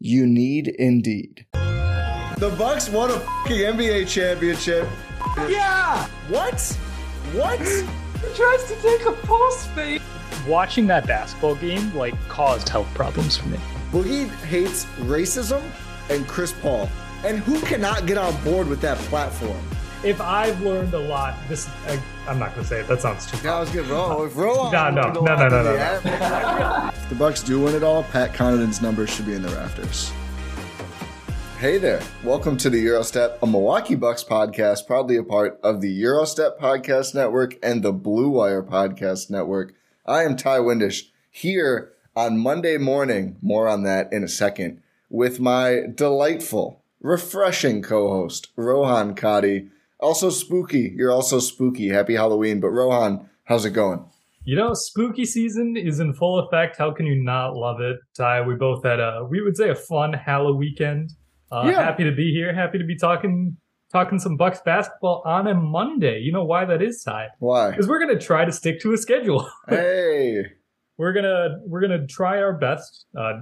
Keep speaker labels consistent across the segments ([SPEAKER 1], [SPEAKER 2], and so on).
[SPEAKER 1] You need Indeed.
[SPEAKER 2] The Bucks won a fucking NBA championship.
[SPEAKER 3] Yeah.
[SPEAKER 2] What? What?
[SPEAKER 3] he tries to take a pulse fake.
[SPEAKER 4] Watching that basketball game like caused health problems for me.
[SPEAKER 2] Boogie hates racism and Chris Paul. And who cannot get on board with that platform?
[SPEAKER 4] If I've learned a lot, this I, am not going to say it. That sounds too.
[SPEAKER 2] Yeah, I was good. Roll, roll
[SPEAKER 4] no, no, no, no, no, no, no.
[SPEAKER 2] if the Bucks do win it all, Pat Connaughton's numbers should be in the rafters. Hey there. Welcome to the Gyro Step, a Milwaukee Bucks podcast, proudly a part of the Gyro Step Podcast Network and the Blue Wire Podcast Network. I am Ti Windisch here on Monday morning, more on that in a second, with my delightful, refreshing co-host, Rohan Katti. Also spooky. You're also spooky. Happy Halloween. But Rohan, how's it going?
[SPEAKER 4] You know, spooky season is in full effect. How can you not love it, Ti? We both had a, we would say, a fun Halloween weekend. Uh, yeah. Happy to be here. Happy to be talking talking some Bucks basketball on a Monday. You know why that is, Ti?
[SPEAKER 2] Why?
[SPEAKER 4] Because we're gonna try to stick to a schedule.
[SPEAKER 2] hey,
[SPEAKER 4] we're gonna we're gonna try our best uh,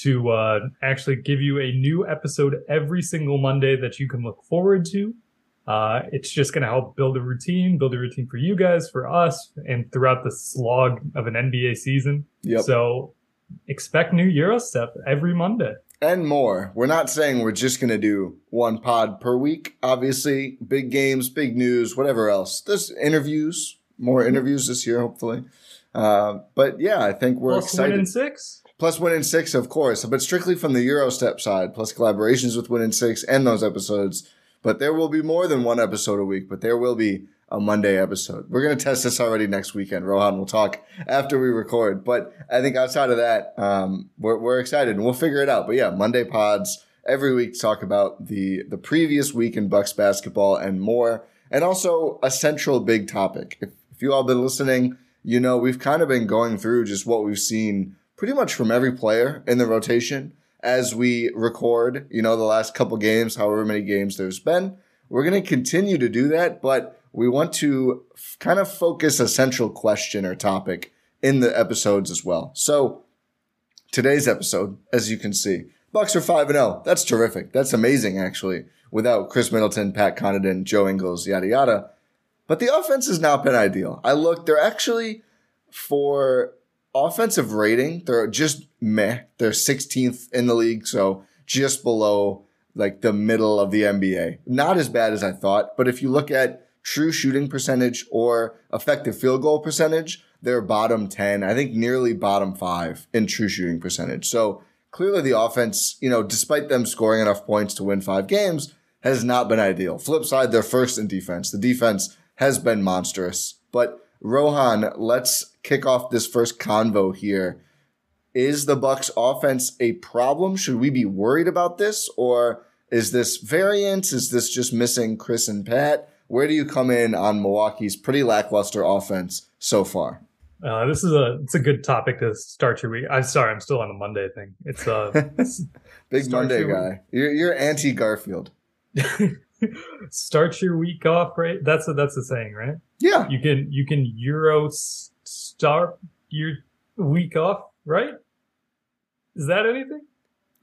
[SPEAKER 4] to uh, actually give you a new episode every single Monday that you can look forward to. Uh, it's just going to help build a routine, build a routine for you guys, for us, and throughout the slog of an NBA season.
[SPEAKER 2] Yep.
[SPEAKER 4] So expect new Gyro Step every Monday
[SPEAKER 2] and more. We're not saying we're just going to do one pod per week. Obviously, big games, big news, whatever else. There's interviews, more interviews this year, hopefully. Uh, but yeah, I think we're
[SPEAKER 4] plus
[SPEAKER 2] excited.
[SPEAKER 4] Win six.
[SPEAKER 2] Plus win in six, of course, but strictly from the Gyro Step side, plus collaborations with win in six and those episodes. But there will be more than one episode a week, but there will be a Monday episode. We're going to test this already next weekend. Rohan will talk after we record. But I think outside of that, um, we're, we're excited and we'll figure it out. But yeah, Monday pods every week to talk about the, the previous week in Bucks basketball and more. And also a central big topic. If, if you all been listening, you know, we've kind of been going through just what we've seen pretty much from every player in the rotation as we record, you know, the last couple games, however many games there's been. We're going to continue to do that, but we want to f- kind of focus a central question or topic in the episodes as well. So today's episode, as you can see, Bucks are 5 and 0. That's terrific. That's amazing actually. Without Khris Middleton, Pat Connaughton, Joe Ingles, yada yada. But the offense has not been ideal. I look, they're actually for offensive rating, they're just meh. They're 16th in the league, so just below like the middle of the NBA. Not as bad as I thought, but if you look at true shooting percentage or effective field goal percentage, they're bottom 10, I think nearly bottom five in true shooting percentage. So clearly the offense, you know, despite them scoring enough points to win five games, has not been ideal. Flip side, they're first in defense. The defense has been monstrous. But Rohan, let's kick off this first convo here. Is the Bucks offense a problem? Should we be worried about this or is this variance? Is this just missing Khris and Pat? Where do you come in on Milwaukee's pretty lackluster offense so far?
[SPEAKER 4] Uh, this is a it's a good topic to start your week. I'm sorry, I'm still on the Monday thing. It's uh, a
[SPEAKER 2] big Monday guy. Week. You're you're anti Garfield.
[SPEAKER 4] start your week off right. That's a, that's the saying, right?
[SPEAKER 2] Yeah.
[SPEAKER 4] You can you can Euro start your week off, right? Is that anything?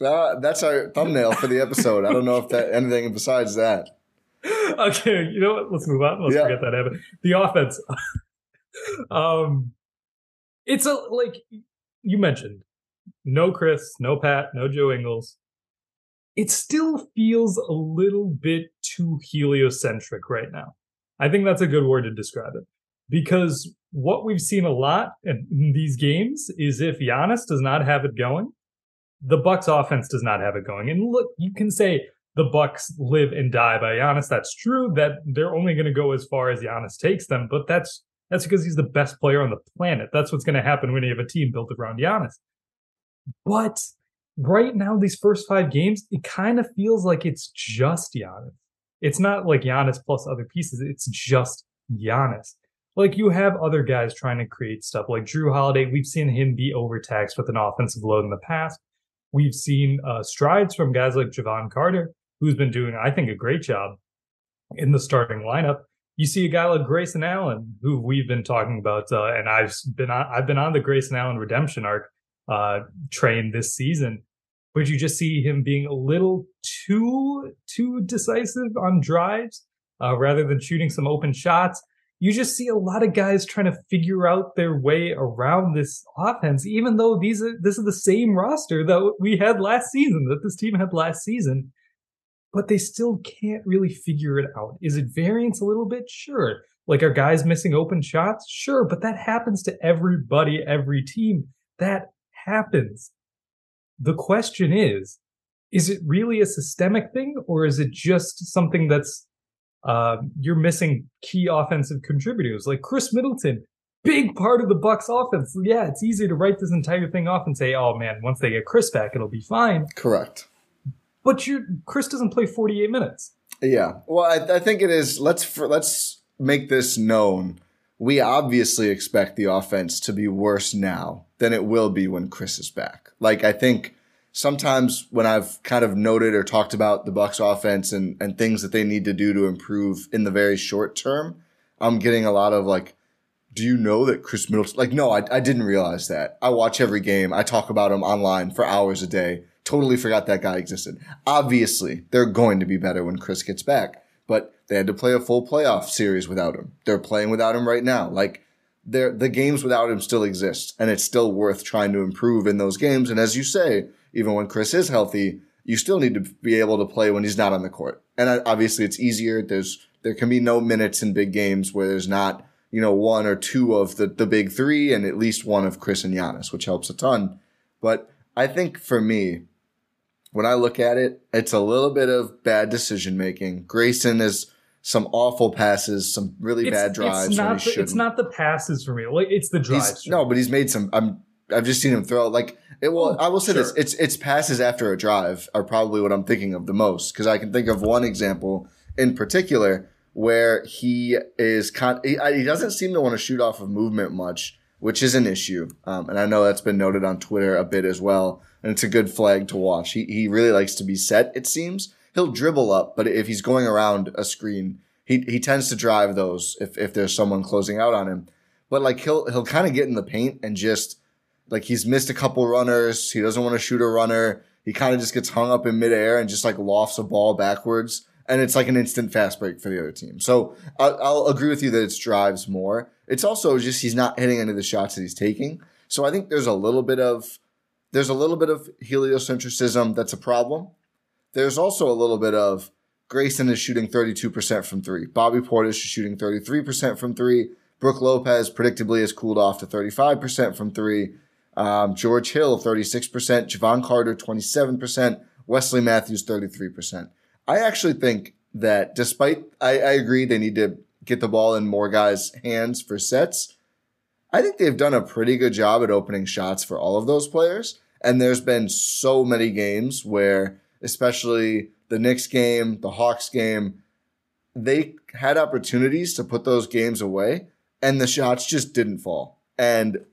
[SPEAKER 2] Uh, that's our thumbnail for the episode. I don't know if that anything besides that.
[SPEAKER 4] okay, you know what? Let's move on. Let's yeah. forget that habit. The offense. um, it's a like you mentioned, no Khris, no Pat, no Joe Ingles. it still feels a little bit too heliocentric right now. I think that's a good word to describe it because what we've seen a lot in these games is if Giannis does not have it going, the Bucks offense does not have it going. And look, you can say the Bucks live and die by Giannis. That's true. That they're only going to go as far as Giannis takes them, but that's that's because he's the best player on the planet. That's what's going to happen when you have a team built around Giannis. But right now, these first five games, it kind of feels like it's just Giannis. It's not like Giannis plus other pieces. It's just Giannis. Like you have other guys trying to create stuff like Jrue Holiday. We've seen him be overtaxed with an offensive load in the past. We've seen uh, strides from guys like Jevon Carter, who's been doing, I think, a great job in the starting lineup. You see a guy like Grayson Allen, who we've been talking about, uh, and I've been on, I've been on the Grayson Allen redemption arc uh, train this season, but you just see him being a little too too decisive on drives uh, rather than shooting some open shots. You just see a lot of guys trying to figure out their way around this offense, even though these are this is the same roster that we had last season, that this team had last season, but they still can't really figure it out. Is it variance a little bit? Sure. Like are guys missing open shots? Sure, but that happens to everybody, every team. That happens. The question is, is it really a systemic thing or is it just something that's uh, you're missing key offensive contributors like Khris Middleton, big part of the Bucks offense. Yeah, it's easy to write this entire thing off and say, "Oh man, once they get Khris back, it'll be fine."
[SPEAKER 2] Correct.
[SPEAKER 4] But you Khris doesn't play 48 minutes.
[SPEAKER 2] Yeah. Well, I, I think it is. Let's for, let's make this known. We obviously expect the offense to be worse now than it will be when Chris is back. Like I think sometimes when I've kind of noted or talked about the Bucks offense and, and things that they need to do to improve in the very short term, I'm getting a lot of like, do you know that Khris Middleton, like, no, I, I didn't realize that. I watch every game. I talk about him online for hours a day. Totally forgot that guy existed. Obviously, they're going to be better when Khris gets back, but they had to play a full playoff series without him. They're playing without him right now. Like, the games without him still exist and it's still worth trying to improve in those games. And as you say, even when Khris is healthy, you still need to be able to play when he's not on the court. And obviously it's easier. There's, there can be no minutes in big games where there's not, you know, one or two of the, the big three and at least one of Khris and Giannis, which helps a ton. But I think for me, when I look at it, it's a little bit of bad decision making. Grayson is, some awful passes, some really
[SPEAKER 4] it's,
[SPEAKER 2] bad drives.
[SPEAKER 4] It's not, the, it's not the passes for me. Like it's the drives.
[SPEAKER 2] no, but he's made some. I'm. I've just seen him throw like it. Well, oh, I will say sure. this: it's it's passes after a drive are probably what I'm thinking of the most because I can think of one example in particular where he is con- he, he doesn't seem to want to shoot off of movement much, which is an issue. Um, and I know that's been noted on Twitter a bit as well, and it's a good flag to watch. He he really likes to be set. It seems he'll dribble up, but if he's going around a screen, he he tends to drive those if if there's someone closing out on him. But like he'll he'll kind of get in the paint and just like he's missed a couple runners. He doesn't want to shoot a runner. He kind of just gets hung up in midair and just like lofts a ball backwards. And it's like an instant fast break for the other team. So I'll, I'll agree with you that it's drives more. It's also just he's not hitting any of the shots that he's taking. So I think there's a little bit of there's a little bit of heliocentrism that's a problem. There's also a little bit of Grayson is shooting 32% from three. Bobby Portis is shooting 33% from three. Brook Lopez predictably has cooled off to 35% from three. Um, George Hill, 36%. Jevon Carter, 27%. Wesley Matthews, 33%. I actually think that despite, I, I agree they need to get the ball in more guys' hands for sets. I think they've done a pretty good job at opening shots for all of those players. And there's been so many games where especially the Knicks game, the Hawks game, they had opportunities to put those games away and the shots just didn't fall. And,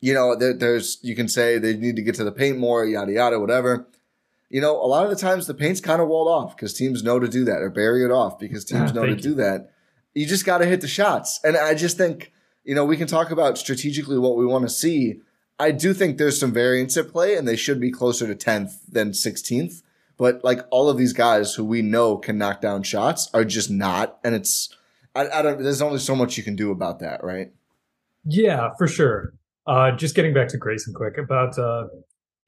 [SPEAKER 2] you know, there, there's, you can say they need to get to the paint more, yada, yada, whatever. You know, a lot of the times the paint's kind of walled off because teams know to do that or bury it off because ah, teams know to you. do that. You just got to hit the shots. And I just think, you know, we can talk about strategically what we want to see, I do think there's some variance at play and they should be closer to 10th than 16th. But like all of these guys who we know can knock down shots are just not. And it's, I, I don't, there's only so much you can do about that, right?
[SPEAKER 4] Yeah, for sure. Uh, just getting back to Grayson quick about, uh,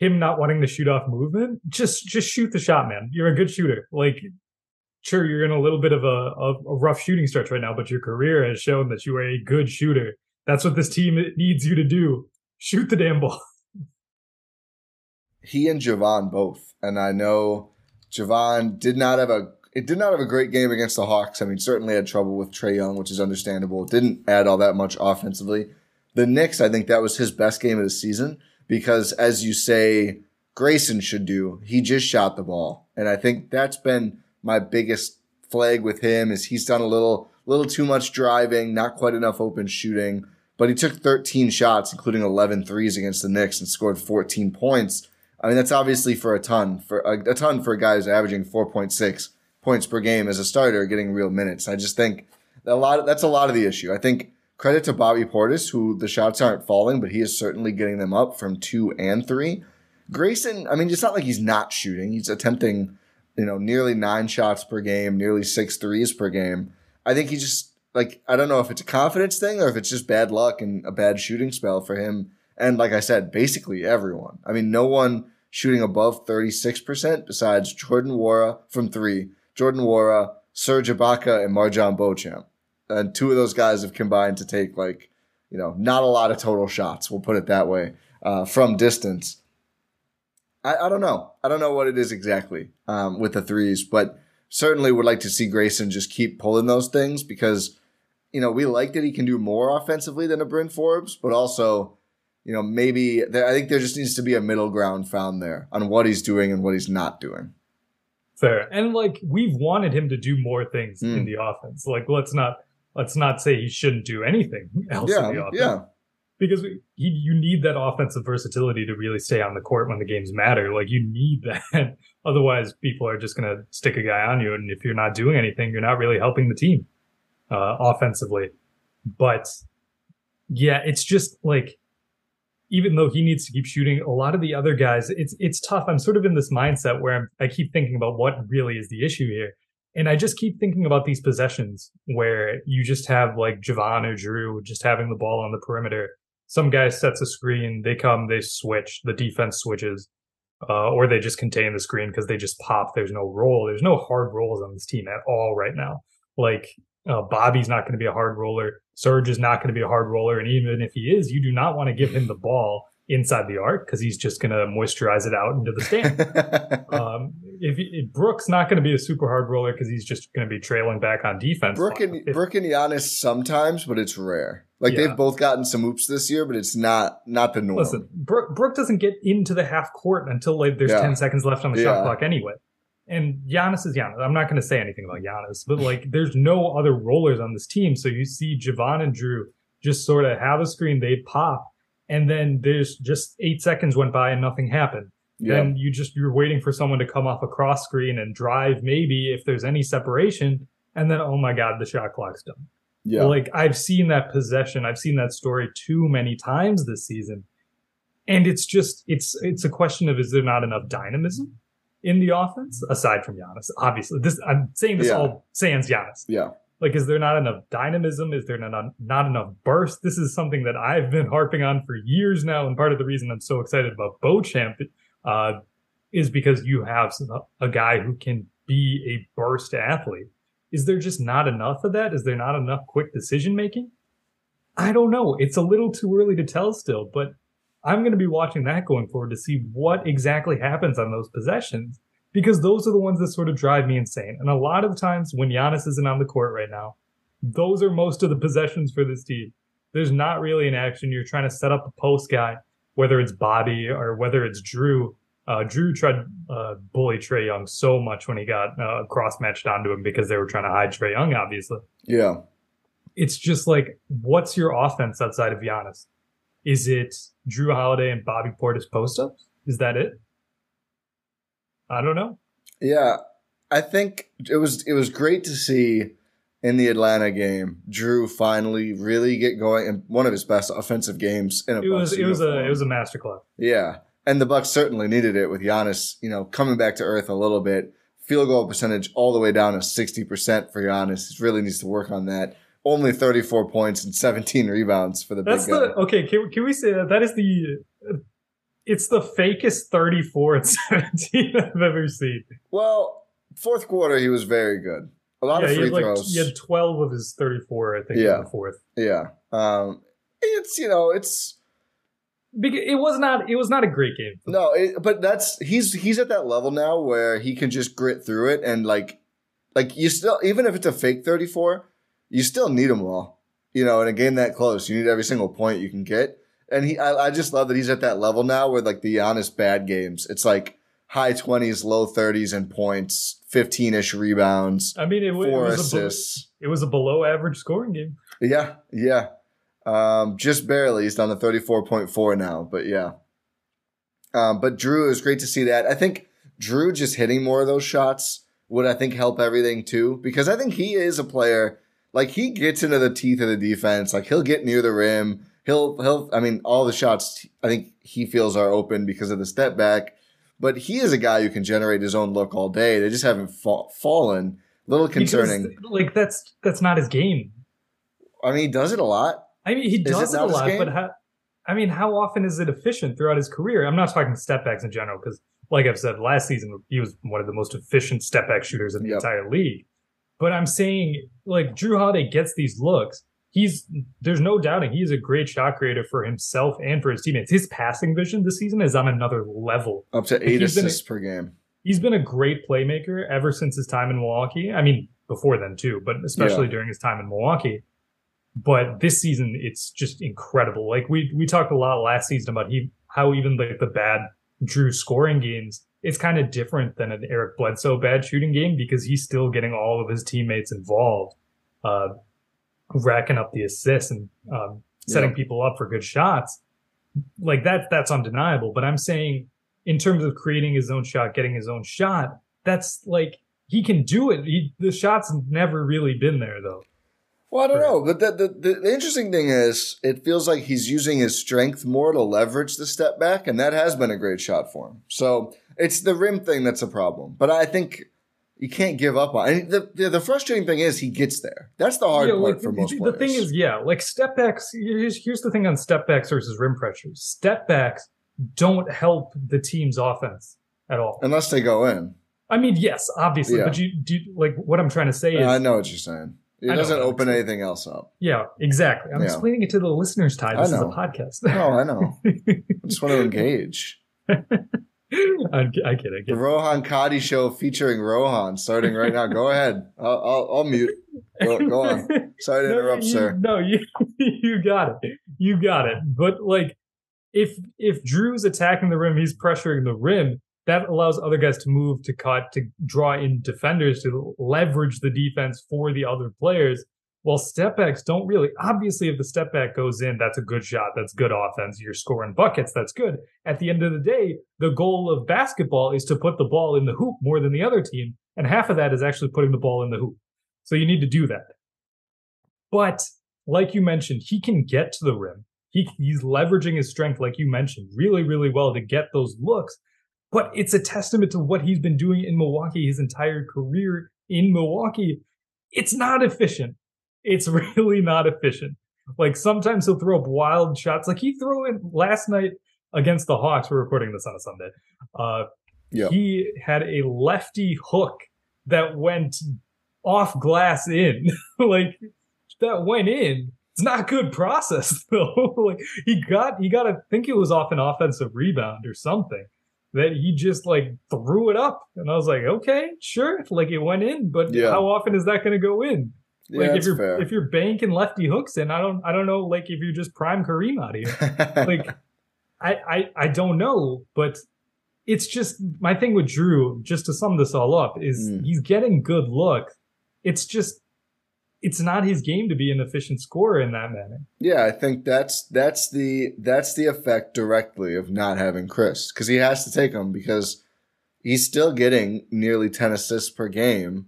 [SPEAKER 4] him not wanting to shoot off movement, just just shoot the shot, man. You're a good shooter. Like, sure, you're in a little bit of a, a, a rough shooting stretch right now, but your career has shown that you are a good shooter. That's what this team needs you to do. Shoot the damn ball.
[SPEAKER 2] He and Jevon both, and I know Jevon did not have a it did not have a great game against the Hawks. I mean, certainly had trouble with Trae Young, which is understandable. Didn't add all that much offensively. The Knicks, I think that was his best game of the season because, as you say, Grayson should do. He just shot the ball, and I think that's been my biggest flag with him is he's done a little little too much driving, not quite enough open shooting. But he took 13 shots, including 11 threes against the Knicks, and scored 14 points. I mean, that's obviously for a ton for a, a ton for a guy who's averaging 4.6 points per game as a starter, getting real minutes. I just think a lot. Of, that's a lot of the issue. I think credit to Bobby Portis, who the shots aren't falling, but he is certainly getting them up from two and three. Grayson, I mean, it's not like he's not shooting. He's attempting, you know, nearly nine shots per game, nearly six threes per game. I think he just like I don't know if it's a confidence thing or if it's just bad luck and a bad shooting spell for him. And like I said, basically everyone. I mean, no one shooting above 36% besides Jordan Nwora from three, Jordan Nwora, Serge Ibaka, and MarJon Beauchamp. And two of those guys have combined to take like, you know, not a lot of total shots. We'll put it that way uh, from distance. I, I, don't know. I don't know what it is exactly um, with the threes, but certainly would like to see Grayson just keep pulling those things because, you know, we like that he can do more offensively than a Bryn Forbes, but also, you know, maybe there, I think there just needs to be a middle ground found there on what he's doing and what he's not doing.
[SPEAKER 4] Fair. And like we've wanted him to do more things mm. in the offense. Like let's not let's not say he shouldn't do anything else
[SPEAKER 2] yeah,
[SPEAKER 4] in the offense.
[SPEAKER 2] Yeah.
[SPEAKER 4] Because we, he, you need that offensive versatility to really stay on the court when the games matter. Like you need that. Otherwise, people are just going to stick a guy on you, and if you're not doing anything, you're not really helping the team uh, offensively. But yeah, it's just like even though he needs to keep shooting, a lot of the other guys, it's it's tough. I'm sort of in this mindset where I'm, I keep thinking about what really is the issue here, and I just keep thinking about these possessions where you just have like Jevon or Jrue just having the ball on the perimeter. Some guy sets a screen, they come, they switch, the defense switches, uh, or they just contain the screen because they just pop. There's no roll. There's no hard rolls on this team at all right now. Like uh, Bobby's not going to be a hard roller. Serge is not going to be a hard roller. And even if he is, you do not want to give him the ball inside the arc because he's just going to moisturize it out into the stand. um, if, if, Brook's not going to be a super hard roller because he's just going to be trailing back on defense.
[SPEAKER 2] Brook and, if, Brook and Giannis sometimes, but it's rare. Like yeah. they've both gotten some oops this year, but it's not not the norm.
[SPEAKER 4] Listen, Brook, Brook doesn't get into the half court until like there's yeah. ten seconds left on the yeah. shot clock anyway and Giannis is Giannis. I'm not going to say anything about Giannis, but like there's no other rollers on this team. So you see Jevon and Jrue just sort of have a screen, they pop, and then there's just eight seconds went by and nothing happened. Yeah. Then you just you're waiting for someone to come off a cross screen and drive maybe if there's any separation, and then oh my god, the shot clock's done. Yeah. Like I've seen that possession, I've seen that story too many times this season. And it's just it's it's a question of is there not enough dynamism? in the offense aside from Giannis. Obviously, this I'm saying this yeah. all sans Giannis.
[SPEAKER 2] Yeah.
[SPEAKER 4] Like, is there not enough dynamism? Is there not, not enough burst? This is something that I've been harping on for years now. And part of the reason I'm so excited about Beauchamp uh, is because you have a guy who can be a burst athlete. Is there just not enough of that? Is there not enough quick decision making? I don't know. It's a little too early to tell still, but I'm going to be watching that going forward to see what exactly happens on those possessions because those are the ones that sort of drive me insane. And a lot of the times when Giannis isn't on the court right now, those are most of the possessions for this team. There's not really an action. You're trying to set up a post guy, whether it's Bobby or whether it's Jrue. Uh, Jrue tried uh, bully Trae Young so much when he got uh, cross matched onto him because they were trying to hide Trae Young, obviously.
[SPEAKER 2] Yeah.
[SPEAKER 4] It's just like, what's your offense outside of Giannis? Is it Jrue Holiday and Bobby Portis post ups? Is that it? I don't know.
[SPEAKER 2] Yeah, I think it was it was great to see in the Atlanta game Jrue finally really get going in one of his best offensive games in a
[SPEAKER 4] it was it was a it was a masterclass.
[SPEAKER 2] Yeah, and the Bucks certainly needed it with Giannis, you know, coming back to earth a little bit. Field goal percentage all the way down to sixty percent for Giannis. He really needs to work on that only 34 points and 17 rebounds for the
[SPEAKER 4] That's
[SPEAKER 2] big
[SPEAKER 4] the, Okay, can, can we say that? That is the. It's the fakest 34 and 17 I've ever seen.
[SPEAKER 2] Well, fourth quarter he was very good. A lot
[SPEAKER 4] yeah,
[SPEAKER 2] of
[SPEAKER 4] he
[SPEAKER 2] free
[SPEAKER 4] like,
[SPEAKER 2] throws.
[SPEAKER 4] he had 12 of his 34, I think,
[SPEAKER 2] Yeah.
[SPEAKER 4] in the fourth.
[SPEAKER 2] yeah. Um, it's you know it's
[SPEAKER 4] Because it was not it was not a great game.
[SPEAKER 2] no, it, but that's he's he's at that level now where he can just grit through it and like like you still even if it's a fake thirty four, you still need them all. You know, in a game that close, you need every single point you can get. And he, I, I just love that he's at that level now where like the honest bad games, it's like high twenties, low thirties in points, fifteen ish rebounds,
[SPEAKER 4] I mean, it, wa- it
[SPEAKER 2] four
[SPEAKER 4] was a
[SPEAKER 2] assists.
[SPEAKER 4] it was a below average scoring game.
[SPEAKER 2] Yeah, yeah. Um, just barely. He's down to 34.4 now, but yeah. Um, but Jrue, it was great to see that. I think Jrue just hitting more of those shots would, I think, help everything too, because I think he is a player, like, he gets into the teeth of the defense. Like, he'll get near the rim. He'll, he'll, I mean, all the shots I think he feels are open because of the step back, but he is a guy who can generate his own look all day. They just haven't fa- fallen. Little concerning.
[SPEAKER 4] Because, like that's that's not his game.
[SPEAKER 2] I mean, he does it a lot.
[SPEAKER 4] I mean, he
[SPEAKER 2] it
[SPEAKER 4] does it, a lot, but how, I mean, how often is it efficient throughout his career? I'm not talking step backs in general, because like I've said, last season he was one of the most efficient step back shooters in the
[SPEAKER 2] Yep.
[SPEAKER 4] entire league. But I'm saying, like Jrue Holiday gets these looks. He's there's no doubting he's a great shot creator for himself and for his teammates. His passing vision this season is on another level.
[SPEAKER 2] Up to eight
[SPEAKER 4] He's a-
[SPEAKER 2] assists per game.
[SPEAKER 4] He's been a great playmaker ever since his time in Milwaukee. I mean, before then too, but especially during his time in Milwaukee. But this season, it's just incredible. Like we we talked a lot last season about he how even like the bad Jrue scoring games, it's kind of different than an Eric Bledsoe bad shooting game because he's still getting all of his teammates involved, uh, racking up the assists and um, setting
[SPEAKER 2] Yeah.
[SPEAKER 4] people up for good shots. Like that, that's undeniable. But I'm saying, in terms of creating his own shot, getting his own shot, that's like he can do it. He, the shot's never really been there though.
[SPEAKER 2] Well, I don't know, but the, the the the interesting thing is, it feels like he's using his strength more to leverage the step back, and that has been a great shot for him. So it's the rim thing that's a problem. But I think you can't give up on. And the, the the frustrating thing is he gets there. That's the hard
[SPEAKER 4] Yeah,
[SPEAKER 2] part
[SPEAKER 4] like,
[SPEAKER 2] for most
[SPEAKER 4] the,
[SPEAKER 2] players.
[SPEAKER 4] the thing is, yeah, like step backs. Here's, here's the thing on step backs versus rim pressures. Step backs don't help the team's offense at all.
[SPEAKER 2] unless they go in.
[SPEAKER 4] I mean, yes, obviously,
[SPEAKER 2] Yeah.
[SPEAKER 4] but you do like what I'm trying to say is,
[SPEAKER 2] I know what you're saying. It
[SPEAKER 4] I
[SPEAKER 2] doesn't open
[SPEAKER 4] saying.
[SPEAKER 2] anything else up.
[SPEAKER 4] yeah, exactly. I'm
[SPEAKER 2] Yeah.
[SPEAKER 4] explaining it to the listeners,
[SPEAKER 2] Ti.
[SPEAKER 4] This is a podcast.
[SPEAKER 2] No, I know. I just want to engage.
[SPEAKER 4] I, I get, I get, I
[SPEAKER 2] The. Rohan Katti show featuring Rohan starting right now. Go ahead. I'll, I'll, I'll mute. Go, go on. Sorry to
[SPEAKER 4] No,
[SPEAKER 2] interrupt,
[SPEAKER 4] you-
[SPEAKER 2] sir.
[SPEAKER 4] No, you you got it. You got it. But like if if Jrue's attacking the rim, he's pressuring the rim, that allows other guys to move, to cut, to draw in defenders, to leverage the defense for the other players. While step backs don't really obviously if the step back goes in, that's a good shot. That's good offense. You're scoring buckets. That's good. At the end of the day, the goal of basketball is to put the ball in the hoop more than the other team. And half of that is actually putting the ball in the hoop. So you need to do that. But like you mentioned, he can get to the rim. He, he's leveraging his strength, like you mentioned, really, really well to get those looks. But it's a testament to what he's been doing in Milwaukee his entire career in Milwaukee. It's not efficient. It's really not efficient. Like sometimes he'll throw up wild shots. Like he threw in last night against the Hawks. We're recording this on a Sunday. Uh,
[SPEAKER 2] Yeah.
[SPEAKER 4] He had a lefty hook that went off glass in. like that went in. It's not good process though. like he got he got I think it was off an offensive rebound or something that he just like threw it up and I was like, okay, sure, like it went in, but
[SPEAKER 2] Yeah.
[SPEAKER 4] how often is that going to go in?
[SPEAKER 2] Yeah,
[SPEAKER 4] Like if you're
[SPEAKER 2] fair.
[SPEAKER 4] if you're banking lefty hooks in, I don't I don't know like if you're just prime Kareem out here. like I, I I don't know, but it's just my thing with Jrue. Just to sum this all up, is
[SPEAKER 2] Mm.
[SPEAKER 4] he's getting good look. It's just it's not his game to be an efficient scorer in that manner.
[SPEAKER 2] Yeah, I think that's that's the that's the effect directly of not having Khris because he has to take him because he's still getting nearly ten assists per game.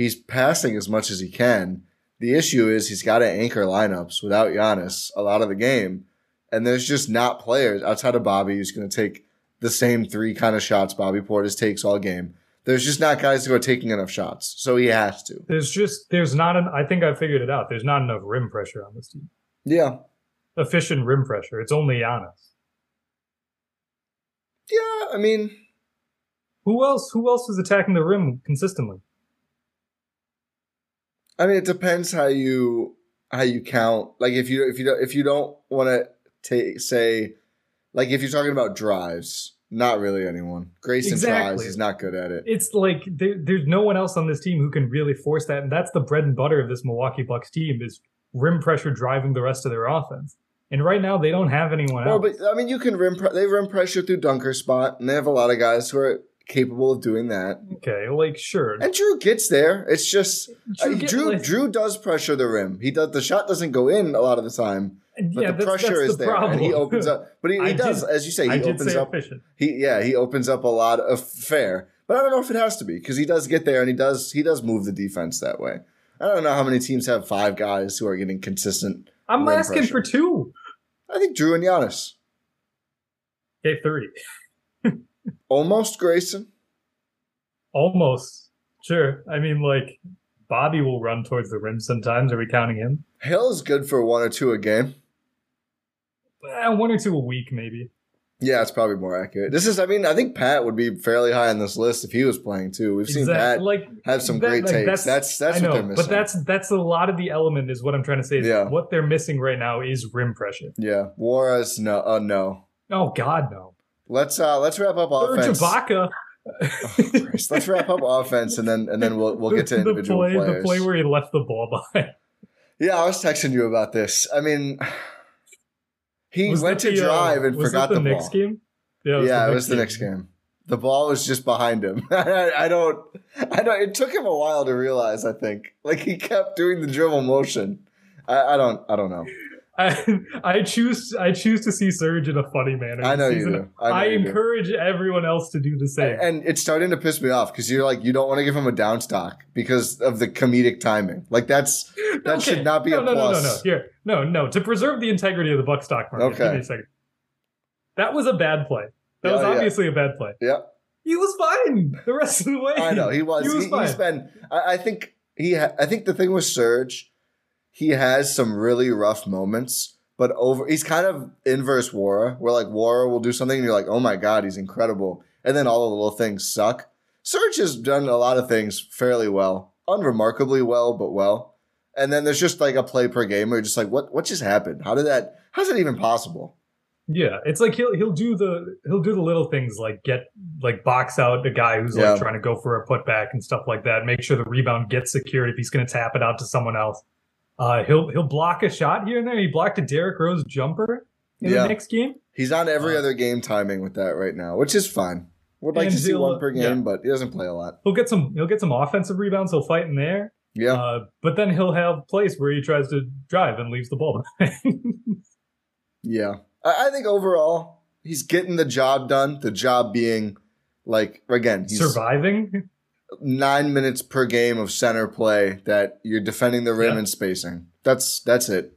[SPEAKER 2] He's passing as much as he can. The issue is he's got to anchor lineups without Giannis a lot of the game, and there's just not players outside of Bobby who's going to take the same three kind of shots Bobby Portis takes all game. There's just not guys who are taking enough shots, so he has to.
[SPEAKER 4] There's just there's not an I think I figured it out. There's not enough rim pressure on this team.
[SPEAKER 2] Yeah,
[SPEAKER 4] Efficient rim pressure. It's only Giannis.
[SPEAKER 2] Yeah, I mean,
[SPEAKER 4] Who else? Who else is attacking the rim consistently?
[SPEAKER 2] I mean, it depends how you how you count. Like if you if you don't if you don't want to take say, like if you're talking about drives, not really anyone. Grayson
[SPEAKER 4] Exactly.
[SPEAKER 2] tries. He's not good at it.
[SPEAKER 4] It's like there, there's no one else on this team who can really force that, and that's the bread and butter of this Milwaukee Bucks team is rim pressure driving the rest of their offense. And right now they don't have anyone
[SPEAKER 2] Well,
[SPEAKER 4] else.
[SPEAKER 2] but I mean, you can rim. Pre- they rim pressure through dunker spot, and they have a lot of guys who are capable of doing that.
[SPEAKER 4] okay, like sure,
[SPEAKER 2] And Jrue gets there. It's just
[SPEAKER 4] Jrue
[SPEAKER 2] Jrue.
[SPEAKER 4] get-
[SPEAKER 2] Jrue,
[SPEAKER 4] like-
[SPEAKER 2] Jrue does pressure the rim. He does. The shot doesn't go in a lot of the time, but
[SPEAKER 4] yeah,
[SPEAKER 2] the
[SPEAKER 4] that's,
[SPEAKER 2] pressure
[SPEAKER 4] that's
[SPEAKER 2] is
[SPEAKER 4] the
[SPEAKER 2] there,
[SPEAKER 4] problem.
[SPEAKER 2] and he opens up. But he, he does,
[SPEAKER 4] did-
[SPEAKER 2] as you say, he
[SPEAKER 4] I
[SPEAKER 2] opens
[SPEAKER 4] say
[SPEAKER 2] up.
[SPEAKER 4] efficient.
[SPEAKER 2] He yeah, he opens up a lot of fair. But I don't know if it has to be because he does get there and he does he does move the defense that way. I don't know how many teams have five guys who are getting consistent.
[SPEAKER 4] I'm asking
[SPEAKER 2] pressure.
[SPEAKER 4] for two.
[SPEAKER 2] I think Jrue and Giannis,
[SPEAKER 4] Okay, three,
[SPEAKER 2] almost Grayson.
[SPEAKER 4] almost. Sure. I mean, like Bobby will run towards the rim sometimes. Are we counting him?
[SPEAKER 2] Hill is good for one or two a game.
[SPEAKER 4] Eh, one or two a week, maybe.
[SPEAKER 2] Yeah, it's probably more accurate. This is, I mean, I think Pat would be fairly high on this list if he was playing too. We've seen Pat
[SPEAKER 4] like
[SPEAKER 2] have some
[SPEAKER 4] that-
[SPEAKER 2] great
[SPEAKER 4] like,
[SPEAKER 2] takes. That's that's,
[SPEAKER 4] I
[SPEAKER 2] what
[SPEAKER 4] know,
[SPEAKER 2] they're missing.
[SPEAKER 4] but that's that's a lot of the element is what I'm trying to say.
[SPEAKER 2] Yeah.
[SPEAKER 4] What they're missing right now is rim pressure.
[SPEAKER 2] yeah. Juarez, no, uh, no.
[SPEAKER 4] Oh God, no.
[SPEAKER 2] Let's uh let's wrap up
[SPEAKER 4] Or
[SPEAKER 2] offense.
[SPEAKER 4] Chewbacca.
[SPEAKER 2] Christ, let's wrap up offense and then and then we'll we'll get to
[SPEAKER 4] the
[SPEAKER 2] individual
[SPEAKER 4] play,
[SPEAKER 2] players.
[SPEAKER 4] The play where he left the ball behind.
[SPEAKER 2] Yeah, I was texting you about this. I mean, he
[SPEAKER 4] Was
[SPEAKER 2] went to
[SPEAKER 4] the, uh,
[SPEAKER 2] drive and
[SPEAKER 4] was
[SPEAKER 2] forgot the,
[SPEAKER 4] the,
[SPEAKER 2] ball.
[SPEAKER 4] Game.
[SPEAKER 2] yeah, it was the next game. The ball was just behind him. I, I don't. I don't. It took him a while to realize. I think, like he kept doing the dribble motion. I, I don't. I don't know.
[SPEAKER 4] I, I choose I choose to see Serge in a funny manner.
[SPEAKER 2] I know you do. I know
[SPEAKER 4] I,
[SPEAKER 2] you do.
[SPEAKER 4] encourage everyone else to do the same.
[SPEAKER 2] And it's starting to piss me off because you're like you don't want to give him a down stock because of the comedic timing. Like that's that
[SPEAKER 4] Okay.
[SPEAKER 2] should not be
[SPEAKER 4] no,
[SPEAKER 2] a
[SPEAKER 4] no,
[SPEAKER 2] plus.
[SPEAKER 4] No, no, no, Here, no, no. To preserve the integrity of the Buck stock market.
[SPEAKER 2] Okay.
[SPEAKER 4] Give me a second. That was a bad play. That
[SPEAKER 2] Yeah,
[SPEAKER 4] was
[SPEAKER 2] yeah.
[SPEAKER 4] obviously a bad play.
[SPEAKER 2] Yeah.
[SPEAKER 4] He was fine the rest of the way.
[SPEAKER 2] I know he was.
[SPEAKER 4] He was
[SPEAKER 2] he,
[SPEAKER 4] fine.
[SPEAKER 2] been. I, I think he. Ha- I think the thing with Serge, he has some really rough moments, but over. He's kind of inverse Nwora, where like Nwora will do something and you're like, oh my god, he's incredible, and then all the little things suck. Serge has done a lot of things fairly well, unremarkably well, but well. And then there's just like a play per game where you're just like, what? What just happened? How did that? How's that even possible?
[SPEAKER 4] Yeah, it's like he'll he'll do the he'll do the little things like get like box out a guy who's
[SPEAKER 2] Yeah.
[SPEAKER 4] like trying to go for a putback and stuff like that. Make sure the rebound gets secured if he's going to tap it out to someone else. Uh, he'll he'll block a shot here and there. He blocked a Derrick Rose jumper in
[SPEAKER 2] Yeah.
[SPEAKER 4] the next game.
[SPEAKER 2] He's on every
[SPEAKER 4] Uh,
[SPEAKER 2] other game timing with that right now, which is fine. Would like to see one per game,
[SPEAKER 4] yeah.
[SPEAKER 2] but he doesn't play a lot.
[SPEAKER 4] He'll get some he'll get some offensive rebounds. He'll fight in there.
[SPEAKER 2] Yeah.
[SPEAKER 4] Uh, but then he'll have plays where he tries to drive and leaves the ball behind.
[SPEAKER 2] Yeah. I, I think overall, he's getting the job done. The job being, like, again, he's
[SPEAKER 4] Surviving.
[SPEAKER 2] Nine minutes per game of center play that you're defending the rim
[SPEAKER 4] Yeah.
[SPEAKER 2] and spacing. That's that's it.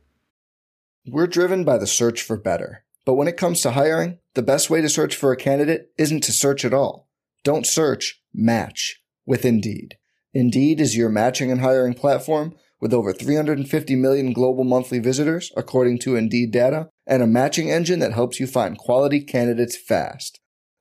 [SPEAKER 1] We're driven by the search for better. But when it comes to hiring, the best way to search for a candidate isn't to search at all. Don't search, match with Indeed. Indeed is your matching and hiring platform with over 350 million global monthly visitors, according to Indeed data, and a matching engine that helps you find quality candidates fast.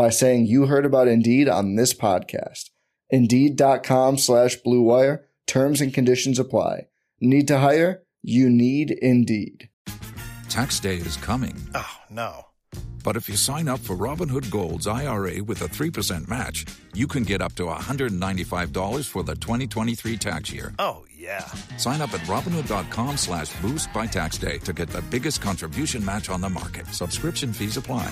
[SPEAKER 1] by saying you heard about Indeed on this podcast. Indeed.com slash BlueWire. Terms and conditions apply. Need to hire? You need Indeed.
[SPEAKER 5] Tax day is coming.
[SPEAKER 6] Oh, no.
[SPEAKER 5] But if you sign up for Robinhood Gold's IRA with a 3% match, you can get up to $195 for the 2023 tax year.
[SPEAKER 6] Oh, yeah.
[SPEAKER 5] Sign up at Robinhood.com slash boost by tax day to get the biggest contribution match on the market. Subscription fees apply.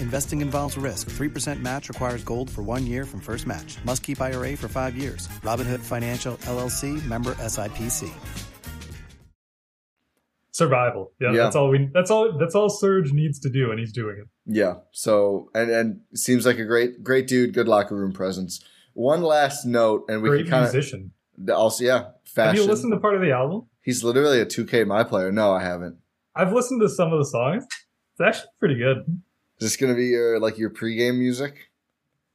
[SPEAKER 7] Investing involves risk. 3% match requires gold for one year from first match. Must keep IRA for five years. Robinhood Financial LLC member SIPC.
[SPEAKER 4] Survival. Yeah,
[SPEAKER 2] Yeah.
[SPEAKER 4] that's all we. That's all. That's all Serge needs to do, and he's doing it.
[SPEAKER 2] Yeah. So and and seems like a great great dude, good locker room presence. One last note, and we
[SPEAKER 4] Great
[SPEAKER 2] can kind
[SPEAKER 4] musician.
[SPEAKER 2] of also yeah,
[SPEAKER 4] Have you listened to part of the album?
[SPEAKER 2] He's literally a 2K my player. No, I haven't.
[SPEAKER 4] I've listened to some of the songs. It's actually pretty good.
[SPEAKER 2] Is this gonna be your like your pregame music?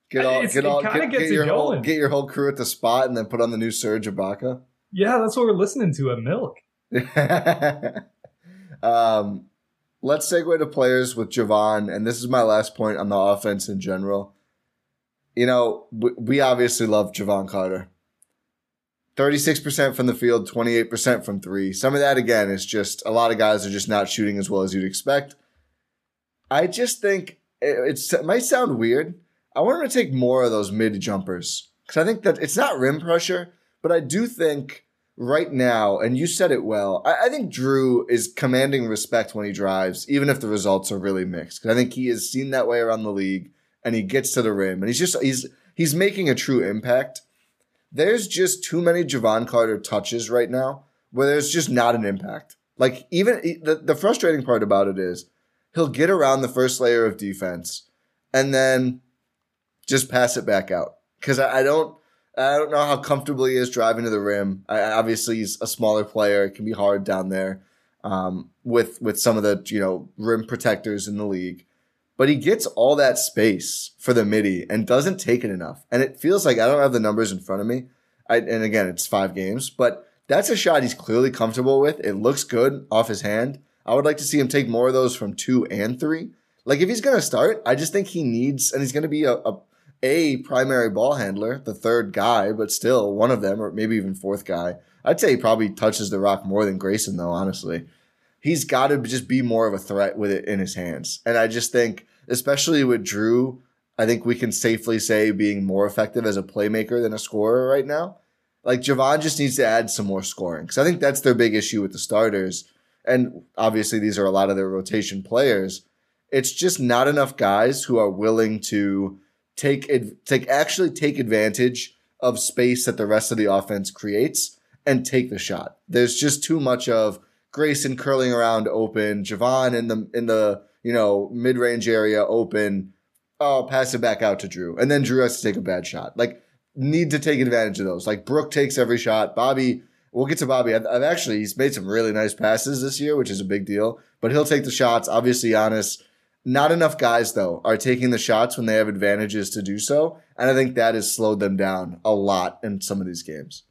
[SPEAKER 2] Get all
[SPEAKER 4] It's-
[SPEAKER 2] get all get,
[SPEAKER 4] gets
[SPEAKER 2] get your whole get your whole crew at the spot and then put on the new Serge Ibaka.
[SPEAKER 4] Yeah, that's what we're listening to at Milk.
[SPEAKER 2] um, let's segue to players with Jevon, and this is my last point on the offense in general. You know, we, we obviously love Jevon Carter. 36% from the field, 28% from three. Some of that, again, is just a lot of guys are just not shooting as well as you'd expect. I just think it, it might sound weird. I want him to take more of those mid jumpers because I think that it's not rim pressure, but I do think right now, and you said it well, I, I think Jrue is commanding respect when he drives, even if the results are really mixed. 'Cause I think he is seen that way around the league, and he gets to the rim, and he's just he's he's making a true impact. There's just too many Jevon Carter touches right now where there's just not an impact. Like even the, the frustrating part about it is he'll get around the first layer of defense and then just pass it back out. Cause I, I don't, I don't know how comfortable he is driving to the rim. I- obviously he's a smaller player. It can be hard down there, um, with, with some of the, you know, rim protectors in the league, but he gets all that space for the midi and doesn't take it enough. And it feels like I don't have the numbers in front of me. I, and again, it's five games, but that's a shot he's clearly comfortable with. It looks good off his hand. I would like to see him take more of those from two and three. Like if he's to start, I just think he needs, and he's to be a, a a primary ball handler, the third guy, but still one of them, or maybe even fourth guy. I'd say he probably touches the rock more than Grayson, though. Honestly, he's got to just be more of a threat with it in his hands. And I just think, especially with Jrue, I think we can safely say being more effective as a playmaker than a scorer right now. Like Jevon just needs to add some more scoring because I think that's their big issue with the starters. And obviously, these are a lot of their rotation players. It's just not enough guys who are willing to take take actually take advantage of space that the rest of the offense creates and take the shot. There's just too much of Grayson curling around open, Jevon in the in the you know mid range area open. Oh, pass it back out to Jrue, and then Jrue has to take a bad shot. Like need to take advantage of those. Like Brook takes every shot. Bobby, we'll get to Bobby. I've, I've actually he's made some really nice passes this year, which is a big deal. But he'll take the shots. Obviously, Giannis. Not enough guys though are taking the shots when they have advantages to do so, and I think that has slowed them down a lot in some of these games.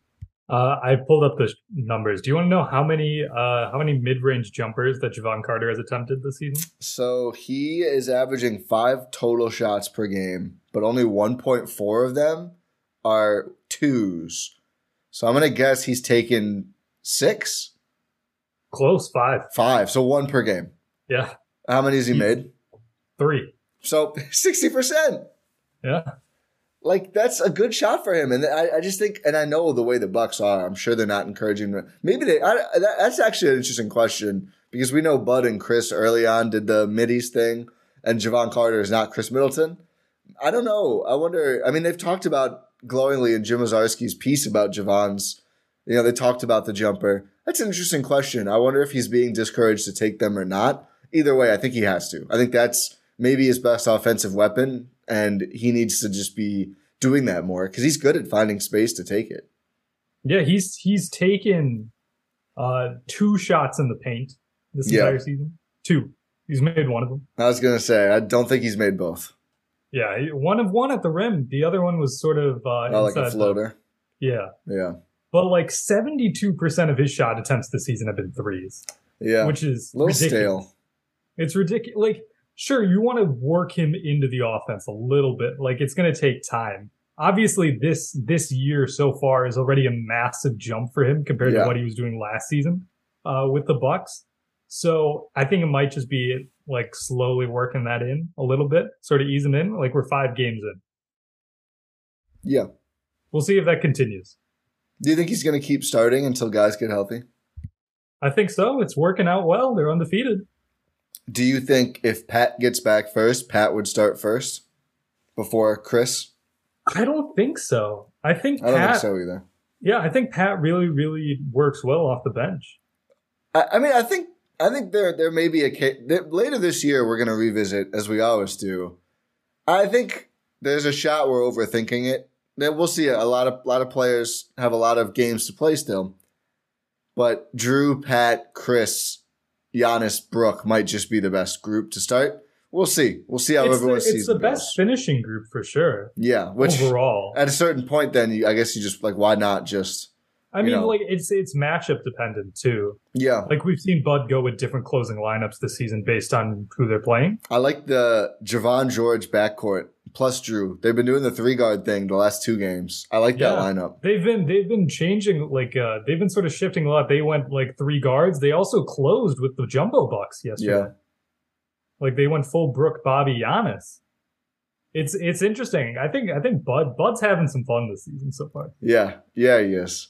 [SPEAKER 4] Uh, I pulled up the numbers. Do you want to know how many uh, how many mid range jumpers that Jevon Carter has attempted this season?
[SPEAKER 2] So he is averaging five total shots per game, but only 1.4 of them are twos. So I'm gonna guess he's taken six,
[SPEAKER 4] Close five.
[SPEAKER 2] five, so one per game.
[SPEAKER 4] Yeah,
[SPEAKER 2] How many has he
[SPEAKER 4] He-
[SPEAKER 2] made?
[SPEAKER 4] three.
[SPEAKER 2] So 60%.
[SPEAKER 4] Yeah,
[SPEAKER 2] Like that's a good shot for him, and I, I just think, and I know the way the Bucks are. I'm sure they're not encouraging. Maybe they. I, that, that's actually an interesting question because we know Bud and Khris early on did the middies thing, and Jevon Carter is not Khris Middleton. I don't know. I wonder. I mean, they've talked about glowingly in Jim Owczarski's piece about Jevon's. You know, they talked about the jumper. That's an interesting question. I wonder if he's being discouraged to take them or not. Either way, I think he has to. I think that's maybe his best offensive weapon, and he needs to just be doing that more because he's good at finding space to take it.
[SPEAKER 4] yeah. He's he's taken uh, two shots in the paint this
[SPEAKER 2] Yeah.
[SPEAKER 4] entire season. Two. He's made one of them.
[SPEAKER 2] I was gonna say I don't think he's made both.
[SPEAKER 4] Yeah, one of one at the rim. The other one was sort of uh,
[SPEAKER 2] Oh, like a
[SPEAKER 4] the-
[SPEAKER 2] floater.
[SPEAKER 4] yeah,
[SPEAKER 2] Yeah,
[SPEAKER 4] but like seventy-two percent of his shot attempts this season have been threes,
[SPEAKER 2] yeah.
[SPEAKER 4] which is
[SPEAKER 2] a little
[SPEAKER 4] ridiculous.
[SPEAKER 2] stale.
[SPEAKER 4] It's ridiculous. Like, sure, you want to work him into the offense a little bit. Like, it's going to take time. Obviously, this this year so far is already a massive jump for him compared
[SPEAKER 2] Yeah.
[SPEAKER 4] to what he was doing last season uh, with the Bucks. So I think it might just be like slowly working that in a little bit, sort of easing in. Like we're five games in.
[SPEAKER 2] Yeah.
[SPEAKER 4] We'll see if that continues.
[SPEAKER 2] Do you think he's gonna keep starting until guys get healthy?
[SPEAKER 4] I think so. It's working out well. They're undefeated.
[SPEAKER 2] Do you think if Pat gets back first, Pat would start first before Khris?
[SPEAKER 4] I don't think so. I think
[SPEAKER 2] I don't
[SPEAKER 4] Pat.
[SPEAKER 2] think so either.
[SPEAKER 4] Yeah, I think Pat really, really works well off the bench.
[SPEAKER 2] I, I mean, I think I think there there may be a case later this year. We're going to revisit as we always do. I think there's a shot we're overthinking it. We'll see. A lot of lot of players have a lot of games to play still, but Jrue, Pat, Khris, Giannis, Brook might just be the best group to start. We'll see. We'll see how
[SPEAKER 4] it's
[SPEAKER 2] everyone
[SPEAKER 4] the,
[SPEAKER 2] sees
[SPEAKER 4] it's the best finishing group for sure.
[SPEAKER 2] Yeah, which
[SPEAKER 4] overall,
[SPEAKER 2] at a certain point, then you, I guess you just like why not just
[SPEAKER 4] I mean,
[SPEAKER 2] know.
[SPEAKER 4] like it's it's matchup dependent too.
[SPEAKER 2] yeah.
[SPEAKER 4] Like we've seen Bud go with different closing lineups this season based on who they're playing.
[SPEAKER 2] I like the Jevon George backcourt plus Jrue. They've been doing the three guard thing the last two games. I like that lineup.
[SPEAKER 4] They've been they've been changing like uh they've been sort of shifting a lot. They went like three guards. They also closed with the jumbo bucks yesterday.
[SPEAKER 2] Yeah.
[SPEAKER 4] Like they went full Brook, Bobby, Giannis. It's it's interesting. I think I think Bud Bud's having some fun this season so far.
[SPEAKER 2] Yeah, yeah, he is.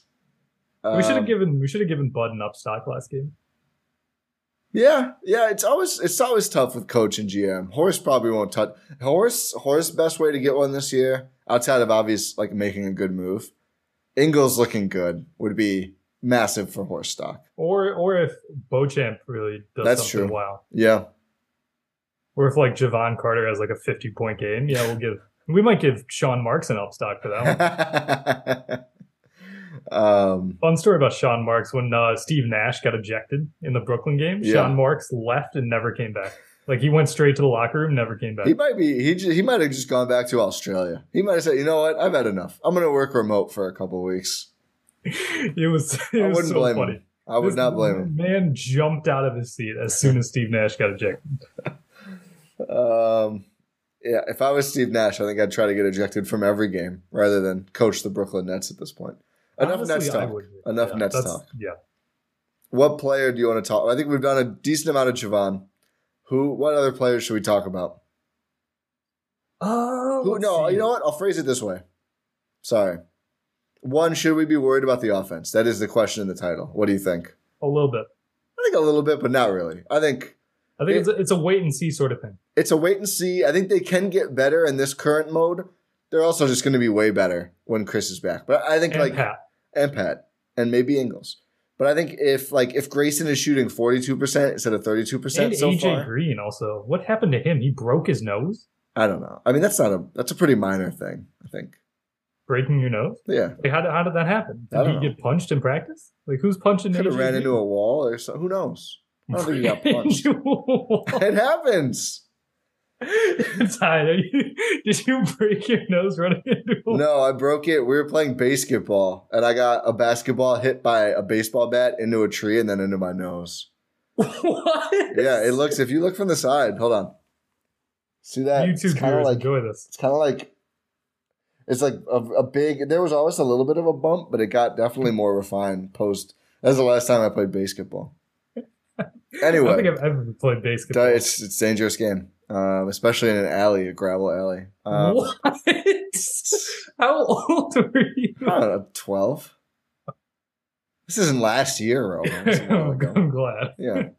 [SPEAKER 4] We should
[SPEAKER 2] Um,
[SPEAKER 4] have given we should have given Bud an upstock last game.
[SPEAKER 2] Yeah, yeah. It's always it's always tough with coach and GM. Horst probably won't touch Horst. Horst best way to get one this year, outside of obvious like making a good move. Ingles looking good would be massive for Horst stock.
[SPEAKER 4] Or or if Beauchamp really does
[SPEAKER 2] That's
[SPEAKER 4] something
[SPEAKER 2] true.
[SPEAKER 4] wow.
[SPEAKER 2] Yeah,
[SPEAKER 4] Or if like Jevon Carter has like a fifty point game, yeah, we'll give we might give Sean Marks an upstock for that one.
[SPEAKER 2] um,
[SPEAKER 4] Fun story about Sean Marks when uh, Steve Nash got ejected in the Brooklyn game.
[SPEAKER 2] Yeah.
[SPEAKER 4] Sean Marks left and never came back. Like he went straight to the locker room, never came back.
[SPEAKER 2] he might be he ju- he might have just gone back to Australia. He might have said, you know what, I've had enough. I'm going to work remote for a couple weeks.
[SPEAKER 4] it was it
[SPEAKER 2] I
[SPEAKER 4] was
[SPEAKER 2] wouldn't
[SPEAKER 4] so
[SPEAKER 2] blame
[SPEAKER 4] funny.
[SPEAKER 2] him. I would
[SPEAKER 4] This
[SPEAKER 2] not blame him.
[SPEAKER 4] Man jumped out of his seat as soon as Steve Nash got ejected.
[SPEAKER 2] Um, yeah, if I was Steve Nash, I think I'd try to get ejected from every game rather than coach the Brooklyn Nets at this point. Enough
[SPEAKER 4] Honestly,
[SPEAKER 2] Nets talk. Enough
[SPEAKER 4] Yeah,
[SPEAKER 2] Nets talk.
[SPEAKER 4] Yeah.
[SPEAKER 2] What player do you want to talk? I think we've done a decent amount of Jevon. Who? What other players should we talk about?
[SPEAKER 4] Oh,
[SPEAKER 2] Who? No,
[SPEAKER 4] see.
[SPEAKER 2] you know what? I'll phrase it this way. Sorry. One, should we be worried about the offense? That is the question in the title. What do you think?
[SPEAKER 4] A little bit.
[SPEAKER 2] I think a little bit, but not really. I think
[SPEAKER 4] I think
[SPEAKER 2] It-
[SPEAKER 4] it's a, it's a wait and see sort of thing.
[SPEAKER 2] it's a wait and see. I think they can get better in this current mode. They're also just going to be way better when Khris is back. But I think
[SPEAKER 4] And
[SPEAKER 2] like
[SPEAKER 4] Pat.
[SPEAKER 2] And Pat and maybe Ingles. But I think if like if Grayson is shooting forty two percent instead of thirty two percent, so
[SPEAKER 4] AJ
[SPEAKER 2] far,
[SPEAKER 4] Green also. What happened to him? He broke his nose?
[SPEAKER 2] I don't know. I mean, that's not a that's a pretty minor thing. I think.
[SPEAKER 4] Breaking your nose?
[SPEAKER 2] Yeah,
[SPEAKER 4] Like, how, did, how did that happen? Did he
[SPEAKER 2] know.
[SPEAKER 4] get punched in practice? Like, who's punching
[SPEAKER 2] could have ran into a wall or so. Who knows? I don't think he got punched. it happens.
[SPEAKER 4] Ti, you- did you break your nose running into a
[SPEAKER 2] No, I broke it. We were playing basketball, and I got a basketball hit by a baseball bat into a tree and then into my nose.
[SPEAKER 4] What?
[SPEAKER 2] Yeah, it looks. If you look from the side, hold on. See that?
[SPEAKER 4] YouTube
[SPEAKER 2] of
[SPEAKER 4] viewers
[SPEAKER 2] like
[SPEAKER 4] enjoy this.
[SPEAKER 2] it's kind of like it's like a, a big. There was always a little bit of a bump, but it got definitely more refined post. That's the last time I played basketball.
[SPEAKER 4] Anyway, I don't think I've ever played basketball.
[SPEAKER 2] it's it's dangerous game, um, especially in an alley, a gravel alley. Um,
[SPEAKER 4] what? How old were you?
[SPEAKER 2] I don't know, twelve. This isn't last year, Rohan. This is a while ago.
[SPEAKER 4] I'm glad.
[SPEAKER 2] yeah.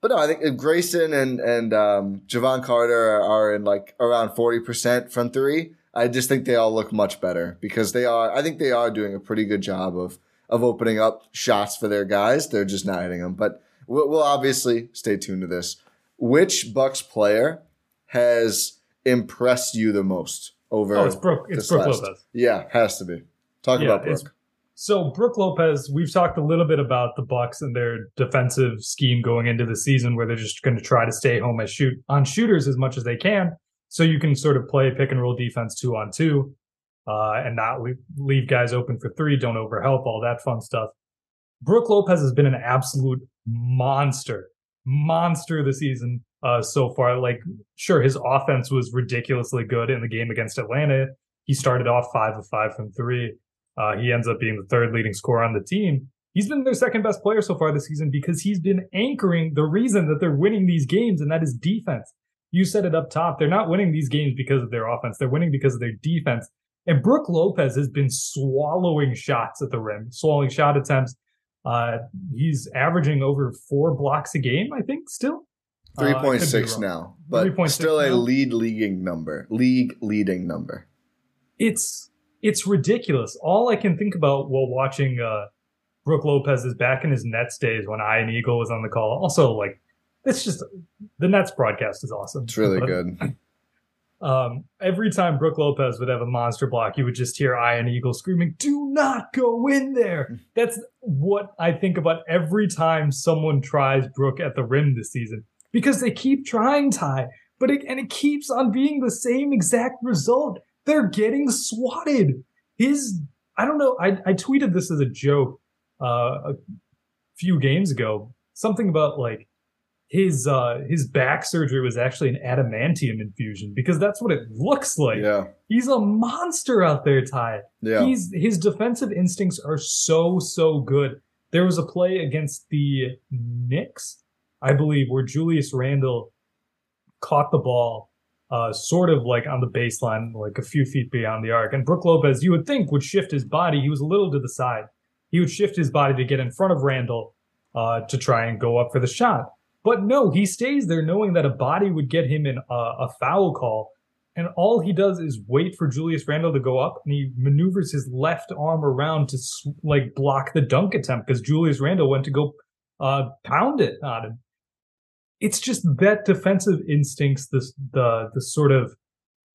[SPEAKER 2] But no, I think Grayson and and um, Jevon Carter are, are in like around forty percent from three. I just think they all look much better because they are. I think they are doing a pretty good job of of opening up shots for their guys. They're just not hitting them. But we'll, we'll obviously stay tuned to this. Which Bucks player has impressed you the most over?
[SPEAKER 4] Oh, it's Brook. It's Brook
[SPEAKER 2] last-
[SPEAKER 4] Lopez.
[SPEAKER 2] Yeah, has to be. Talk
[SPEAKER 4] Yeah,
[SPEAKER 2] about Brook.
[SPEAKER 4] So Brook Lopez, we've talked a little bit about the Bucks and their defensive scheme going into the season, where they're just going to try to stay home as shoot on shooters as much as they can, so you can sort of play pick and roll defense two on two, uh, and not leave, leave guys open for three, don't overhelp, all that fun stuff. Brook Lopez has been an absolute monster, monster of the season uh, so far. Like, sure, his offense was ridiculously good in the game against Atlanta. He started off five of five from three. Uh, he ends up being the third leading scorer on the team. He's been their second best player so far this season because he's been anchoring the reason that they're winning these games, and that is defense. You said it up top. They're not winning these games because of their offense. They're winning because of their defense. And Brook Lopez has been swallowing shots at the rim, swallowing shot attempts. Uh, he's averaging over four blocks a game, I think, still. Uh, I
[SPEAKER 2] Three
[SPEAKER 4] could
[SPEAKER 2] point
[SPEAKER 4] be
[SPEAKER 2] six
[SPEAKER 4] wrong.
[SPEAKER 2] now, but
[SPEAKER 4] 3.6
[SPEAKER 2] still a lead leading number, league leading number.
[SPEAKER 4] it's it's ridiculous. All I can think about while watching uh Brook Lopez is back in his Nets days when Ian Eagle was on the call. Also, like it's just the Nets broadcast is awesome.
[SPEAKER 2] It's really
[SPEAKER 4] But,
[SPEAKER 2] good.
[SPEAKER 4] Um, every time Brook Lopez would have a monster block, you would just hear Ian Eagle screaming, "Do not go in there!" That's what I think about every time someone tries Brook at the rim this season because they keep trying Ti, but it, and it keeps on being the same exact result. They're getting swatted. His, I don't know. I I tweeted this as a joke uh, a few games ago. Something about like his uh his back surgery was actually an adamantium infusion because that's what it looks like.
[SPEAKER 2] Yeah.
[SPEAKER 4] He's a monster out there, Ti.
[SPEAKER 2] Yeah.
[SPEAKER 4] He's his defensive instincts are so so good. There was a play against the Knicks, I believe, where Julius Randle caught the ball uh sort of like on the baseline, like a few feet beyond the arc. And Brook Lopez, you would think would shift his body. He was a little to the side. He would shift his body to get in front of Randle uh to try and go up for the shot. But no, he stays there knowing that a body would get him in a, a foul call. And all he does is wait for Julius Randle to go up and he maneuvers his left arm around to like block the dunk attempt because Julius Randle went to go uh, pound it on him. It's just that defensive instincts, this, the, the sort of,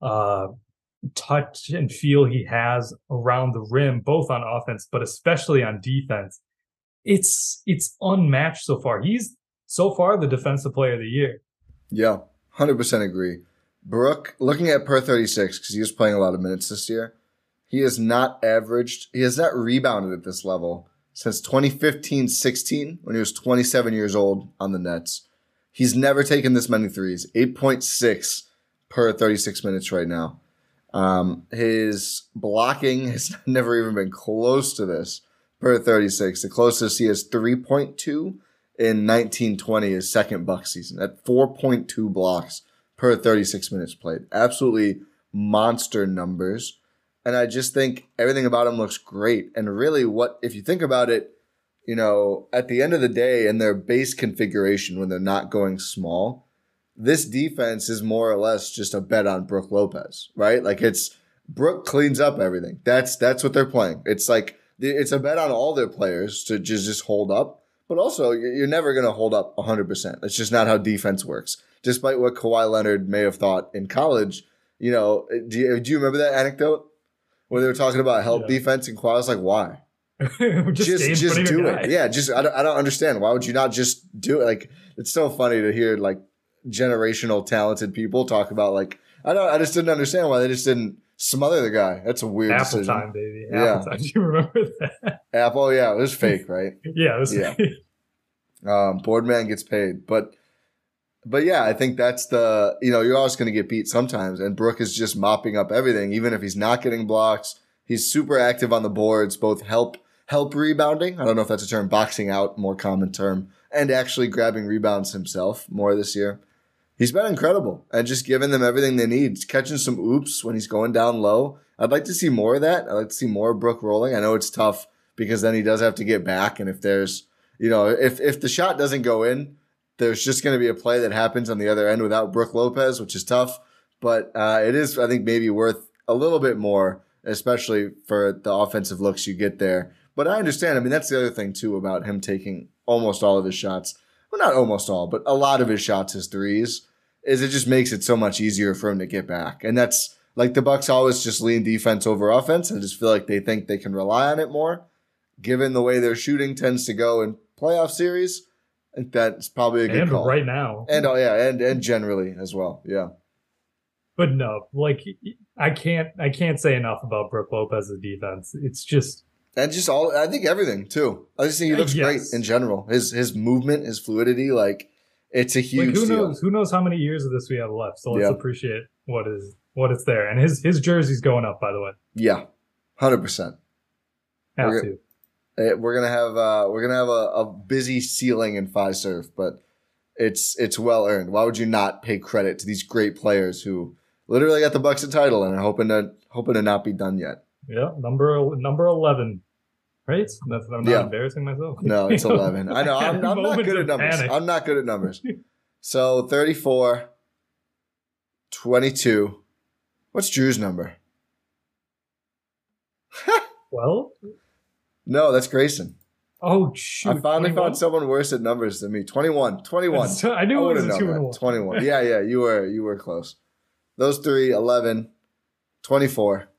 [SPEAKER 4] uh, touch and feel he has around the rim, both on offense, but especially on defense. It's, it's unmatched so far. He's so far the defensive player of the year.
[SPEAKER 2] Yeah, hundred percent agree. Brook, looking at per thirty six because he was playing a lot of minutes this year, he has not averaged, he has not rebounded at this level since 2015-16 when he was 27 years old on the Nets. He's never taken this many threes, 8.6 per 36 minutes right now. Um, his blocking has never even been close to this per 36. The closest he has 3.2 in 1920, his second Buck season, at 4.2 blocks per 36 minutes played. Absolutely monster numbers. And I just think everything about him looks great. And really, what, if you think about it, you know, at the end of the day, in their base configuration, when they're not going small, this defense is more or less just a bet on Brook Lopez, right? Like it's Brook cleans up everything. That's that's what they're playing. It's like it's a bet on all their players to just just hold up, but also you're never going to hold up 100%. That's just not how defense works. Despite what Kawhi Leonard may have thought in college, you know, eh, do you, do you remember that anecdote where they were talking about help
[SPEAKER 4] Yeah.
[SPEAKER 2] defense and Kawhi was like, "Why?"
[SPEAKER 4] just
[SPEAKER 2] just just
[SPEAKER 4] front of your
[SPEAKER 2] do
[SPEAKER 4] guy.
[SPEAKER 2] it. Yeah, just I don't, I don't understand. Why would you not just do it? Like it's so funny to hear like generational talented people talk about like I don't I just didn't understand why they just didn't smother the guy. That's a weird
[SPEAKER 4] Apple
[SPEAKER 2] decision.
[SPEAKER 4] time, baby.
[SPEAKER 2] Yeah.
[SPEAKER 4] Apple time. Do you remember that?
[SPEAKER 2] Apple, yeah, it was fake, right?
[SPEAKER 4] yeah, it was,
[SPEAKER 2] Yeah. um, Boardman gets paid, but but yeah, I think that's the you know you're always going to get beat sometimes, and Brook is just mopping up everything, even if he's not getting blocks. He's super active on the boards, both help help rebounding. I don't know if that's a term, boxing out, more common term, and actually grabbing rebounds himself more this year. He's been incredible and just giving them everything they need. He's catching some oops when he's going down low. I'd like to see more of that. I'd like to see more of Brook rolling. I know it's tough because then he does have to get back, and if there's you know, if if the shot doesn't go in, there's just going to be a play that happens on the other end without Brook Lopez, which is tough. But uh, it is, I think, maybe worth a little bit more, especially for the offensive looks you get there. But I understand. I mean, that's the other thing too about him taking almost all of his shots. Well, not almost all, but a lot of his shots as threes. Is it just makes it so much easier for him to get back, and that's like the Bucks always just lean defense over offense. I just feel like they think they can rely on it more given the way their shooting tends to go in playoff series, I think that's probably a good
[SPEAKER 4] and
[SPEAKER 2] call.
[SPEAKER 4] right now.
[SPEAKER 2] And oh yeah, and and generally as well. Yeah.
[SPEAKER 4] but no, like I can't I can't say enough about Brook Lopez's defense. It's just
[SPEAKER 2] And just all I think everything too. I just think he looks
[SPEAKER 4] Yes.
[SPEAKER 2] great in general. His his movement, his fluidity, like it's a huge
[SPEAKER 4] like who
[SPEAKER 2] deal.
[SPEAKER 4] knows who knows how many years of this we have left. So let's
[SPEAKER 2] Yeah.
[SPEAKER 4] appreciate what is what is there. And his his jersey's going up by the way.
[SPEAKER 2] Yeah. Hundred percent.
[SPEAKER 4] Have
[SPEAKER 2] We're-
[SPEAKER 4] to.
[SPEAKER 2] Eh, We're gonna have uh we're gonna have a, a busy ceiling in Surf, but it's it's well earned. Why would you not pay credit to these great players who literally got the Bucks a title and are hoping to hoping to not be done yet?
[SPEAKER 4] Yeah, number number eleven. Right? That's I'm not
[SPEAKER 2] Yeah.
[SPEAKER 4] embarrassing myself.
[SPEAKER 2] No, it's 11. I know. I'm, I'm not good at numbers.
[SPEAKER 4] panic.
[SPEAKER 2] I'm not good at numbers. So 34, 22. What's Jrue's number?
[SPEAKER 4] Well,
[SPEAKER 2] No, that's Grayson.
[SPEAKER 4] Oh shoot!
[SPEAKER 2] I finally
[SPEAKER 4] 21?
[SPEAKER 2] found someone worse at numbers than me. 21. 21.
[SPEAKER 4] So- I knew it was a two and one.
[SPEAKER 2] 21. Yeah, yeah, you were you were close. Those three, 11, 24.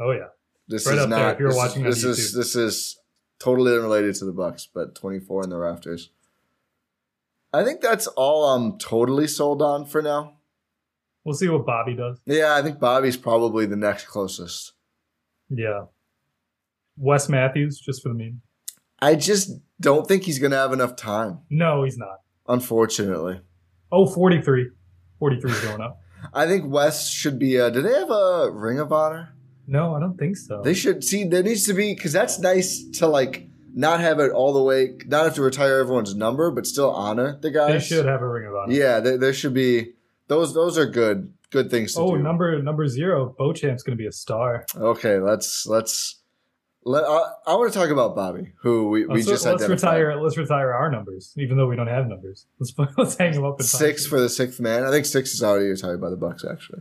[SPEAKER 4] Oh yeah.
[SPEAKER 2] This
[SPEAKER 4] Right
[SPEAKER 2] is
[SPEAKER 4] up there
[SPEAKER 2] not
[SPEAKER 4] if you're
[SPEAKER 2] this,
[SPEAKER 4] watching
[SPEAKER 2] is, this is this is totally unrelated to the Bucks, but 24 in the rafters. I think that's all I'm totally sold on for now.
[SPEAKER 4] We'll see what Bobby does.
[SPEAKER 2] Yeah, I think Bobby's probably the next closest.
[SPEAKER 4] Yeah. Wes Matthews, just for the meme.
[SPEAKER 2] I just don't think he's going to have enough time,
[SPEAKER 4] No, he's not.
[SPEAKER 2] unfortunately.
[SPEAKER 4] Oh, 43. 43 is going up.
[SPEAKER 2] I think Wes should be. Uh, do they have a Ring of Honor?
[SPEAKER 4] No, I don't think so.
[SPEAKER 2] They should see. There needs to be because that's nice to like not have it all the way, not have to retire everyone's number, but still honor the guys.
[SPEAKER 4] They should have a ring of honor.
[SPEAKER 2] Yeah, there, there should be those. Those are good. Good things to
[SPEAKER 4] Oh,
[SPEAKER 2] do.
[SPEAKER 4] number number zero. Beauchamp's going to be a star.
[SPEAKER 2] Okay, let's let's. Let, I, I want to talk about Bobby, who we, we
[SPEAKER 4] let's
[SPEAKER 2] just
[SPEAKER 4] let's
[SPEAKER 2] identified.
[SPEAKER 4] retire. Let's retire our numbers, even though we don't have numbers. Let's let's hang them up.
[SPEAKER 2] Six for the sixth man. I think six is already retired by the Bucks. Actually,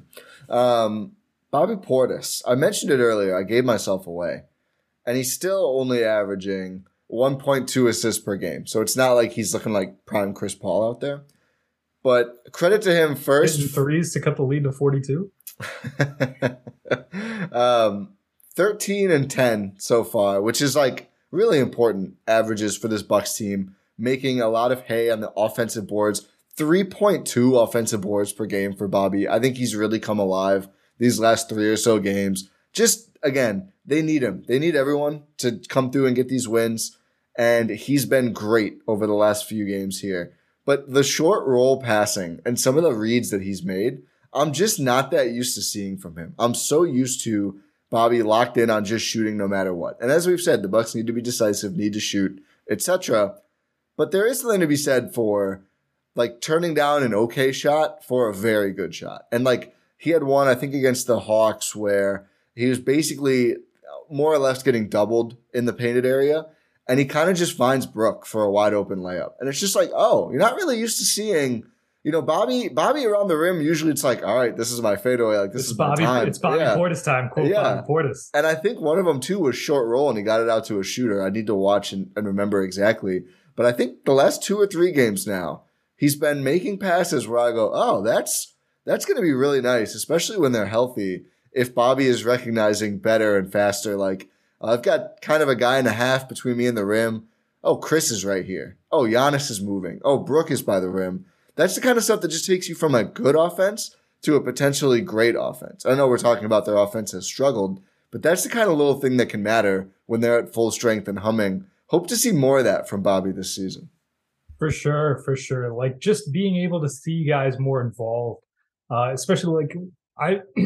[SPEAKER 2] um, Bobby Portis. I mentioned it earlier. I gave myself away, and he's still only averaging 1.2 assists per game. So it's not like he's looking like prime Chris Paul out there. But credit to him
[SPEAKER 4] hitting
[SPEAKER 2] first.
[SPEAKER 4] threes to cut the lead to 42.
[SPEAKER 2] um, 13 and 10 so far, which is like really important averages for this Bucks team, making a lot of hay on the offensive boards. 3.2 offensive boards per game for Bobby. I think he's really come alive these last three or so games. Just again, they need him. They need everyone to come through and get these wins. And he's been great over the last few games here. But the short roll passing and some of the reads that he's made, I'm just not that used to seeing from him. I'm so used to Bobby locked in on just shooting no matter what. And as we've said, the Bucks need to be decisive, need to shoot, etc. But there is something to be said for like turning down an okay shot for a very good shot. And like he had one, I think, against the Hawks where he was basically more or less getting doubled in the painted area. And he kind of just finds Brook for a wide open layup. And it's just like, oh, you're not really used to seeing, you know, Bobby, Bobby around the rim. Usually it's like, all right, this is my fadeaway. Like this
[SPEAKER 4] It's
[SPEAKER 2] is
[SPEAKER 4] Bobby.
[SPEAKER 2] time.
[SPEAKER 4] It's Bobby
[SPEAKER 2] Yeah.
[SPEAKER 4] Portis time. Quote
[SPEAKER 2] Yeah.
[SPEAKER 4] Bobby Portis.
[SPEAKER 2] And I think one of them too was short roll and he got it out to a shooter. I need to watch and, and remember exactly. But I think the last two or three games now, he's been making passes where I go, oh, that's that's going to be really nice, especially when they're healthy. If Bobby is recognizing better and faster, like uh, I've got kind of a guy and a half between me and the rim. Oh, Khris is right here. Oh, Giannis is moving. Oh, Brook is by the rim. That's the kind of stuff that just takes you from a good offense to a potentially great offense. I know we're talking about their offense has struggled, but that's the kind of little thing that can matter when they're at full strength and humming. Hope to see more of that from Bobby this season.
[SPEAKER 4] For sure, for sure. Like just being able to see guys more involved, uh, especially like I,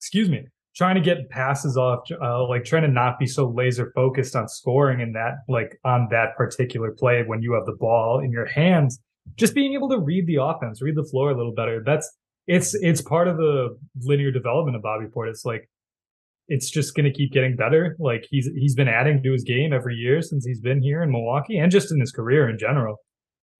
[SPEAKER 4] excuse me, trying to get passes off, uh, like trying to not be so laser focused on scoring in that, like on that particular play when you have the ball in your hands. Just being able to read the offense, read the floor a little better. That's it's it's part of the linear development of Bobby Portis. Like it's just going to keep getting better. Like he's he's been adding to his game every year since he's been here in Milwaukee and just in his career in general.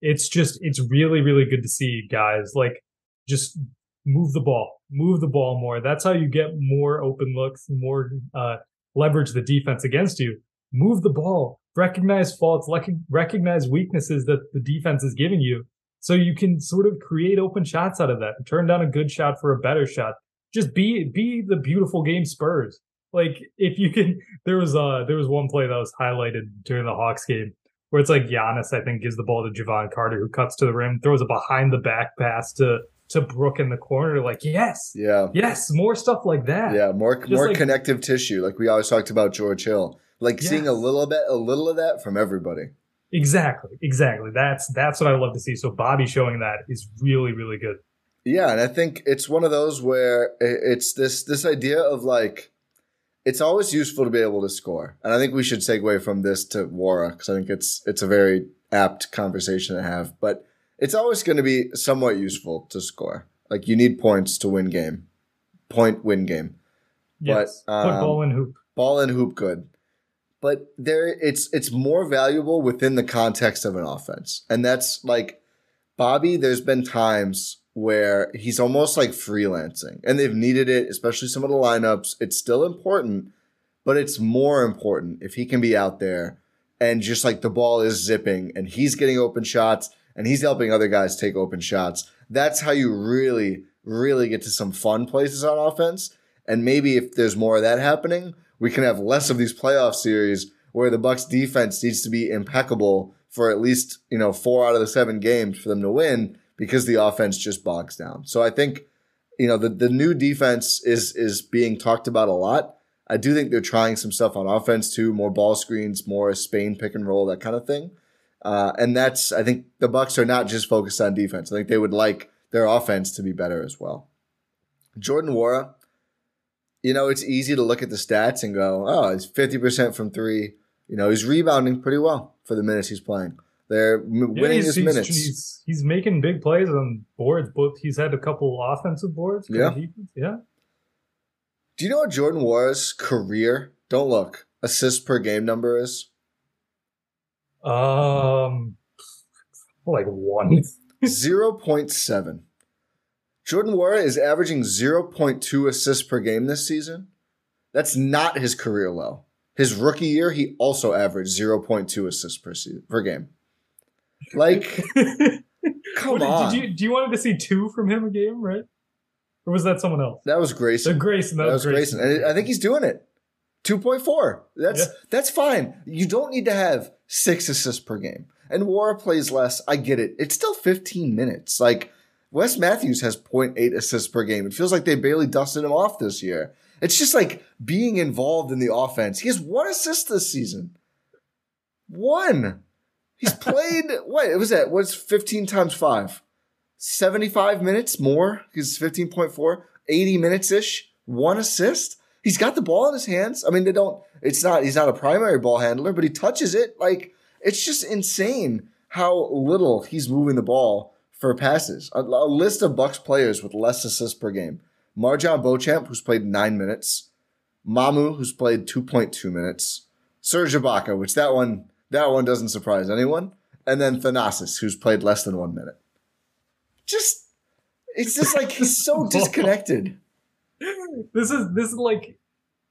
[SPEAKER 4] It's just it's really really good to see guys like just move the ball, move the ball more. That's how you get more open looks, more uh, leverage the defense against you. Move the ball, recognize faults, recognize weaknesses that the defense is giving you, so you can sort of create open shots out of that. Turn down a good shot for a better shot just be be the beautiful game Spurs. Like if you can, there was uh there was one play that was highlighted during the Hawks game where it's like Giannis I think gives the ball to Jevon Carter who cuts to the rim, throws a behind the back pass to to Brook in the corner. Like yes,
[SPEAKER 2] Yeah.
[SPEAKER 4] yes, more stuff like that.
[SPEAKER 2] Yeah, more
[SPEAKER 4] Just
[SPEAKER 2] more
[SPEAKER 4] like-
[SPEAKER 2] connective tissue, like we always talked about George Hill. Like seeing a little bit, a little of that from everybody.
[SPEAKER 4] Exactly, exactly. That's that's what I love to see. So Bobby showing that is really really good.
[SPEAKER 2] Yeah, and I think it's one of those where it's this this idea of like it's always useful to be able to score, and I think we should segue from this to Nwora because I think it's it's a very apt conversation to have. But it's always going to be somewhat useful to score. Like you need points to win game, point win game.
[SPEAKER 4] Yes,
[SPEAKER 2] But,
[SPEAKER 4] put
[SPEAKER 2] um,
[SPEAKER 4] ball in hoop.
[SPEAKER 2] ball and hoop good. But there it's it's more valuable within the context of an offense. And that's like Bobby, there's been times where he's almost like freelancing and they've needed it, especially some of the lineups. It's still important, but it's more important if he can be out there and just like the ball is zipping and he's getting open shots and he's helping other guys take open shots. That's how you really, really get to some fun places on offense. And maybe if there's more of that happening, we can have less of these playoff series where the Bucks defense needs to be impeccable for at least, you know, four out of the seven games for them to win because the offense just bogs down. So I think, you know, the, the new defense is is being talked about a lot. I do think they're trying some stuff on offense too, more ball screens, more Spain pick and roll, that kind of thing. Uh, and that's I think the Bucks are not just focused on defense. I think they would like their offense to be better as well. Jordan Nwora, you know, it's easy to look at the stats and go, oh, he's 50% from three. You know, he's rebounding pretty well for the minutes he's playing. They're m-
[SPEAKER 4] Yeah,
[SPEAKER 2] winning
[SPEAKER 4] he's,
[SPEAKER 2] his
[SPEAKER 4] he's,
[SPEAKER 2] minutes.
[SPEAKER 4] He's, he's making big plays on boards. Both he's had a couple offensive boards.
[SPEAKER 2] Yeah.
[SPEAKER 4] defense- yeah.
[SPEAKER 2] Do you know what Jordan Nwora's career, don't look, assists per game number is?
[SPEAKER 4] Um, like one.
[SPEAKER 2] 0.7. Jordan Nwora is averaging 0.2 assists per game this season. That's not his career low. His rookie year, he also averaged 0.2 assists per, se- per game. Like, come
[SPEAKER 4] What did-
[SPEAKER 2] on.
[SPEAKER 4] Did you do you wanted to see two from him a game, right? Or was that someone else?
[SPEAKER 2] that was
[SPEAKER 4] The
[SPEAKER 2] Grayson.
[SPEAKER 4] Grayson. That,
[SPEAKER 2] That was Grayson. And I think he's doing it. 2.4. That's
[SPEAKER 4] Yeah.
[SPEAKER 2] that's fine. You don't need to have six assists per game. And Nwora plays less. I get it. It's still 15 minutes. Like Wes Matthews has 0.8 assists per game. It feels like they barely dusted him off this year. It's just like being involved in the offense. He has one assist this season. One. He's played what? It was that what's 15 times 5? 75 minutes more. He's 15.4, 80 minutes ish. One assist. He's got the ball in his hands. I mean, they don't, it's not, he's not a primary ball handler, but he touches it. Like, it's just insane how little he's moving the ball for passes. A, a list of Bucks players with less assists per game. MarJon Beauchamp, who's played nine minutes. Mamu, who's played 2.2 minutes. Serge Ibaka, which that one, that one doesn't surprise anyone. And then Thanasis, who's played less than one minute. Just, it's just like he's so disconnected.
[SPEAKER 4] This is this is like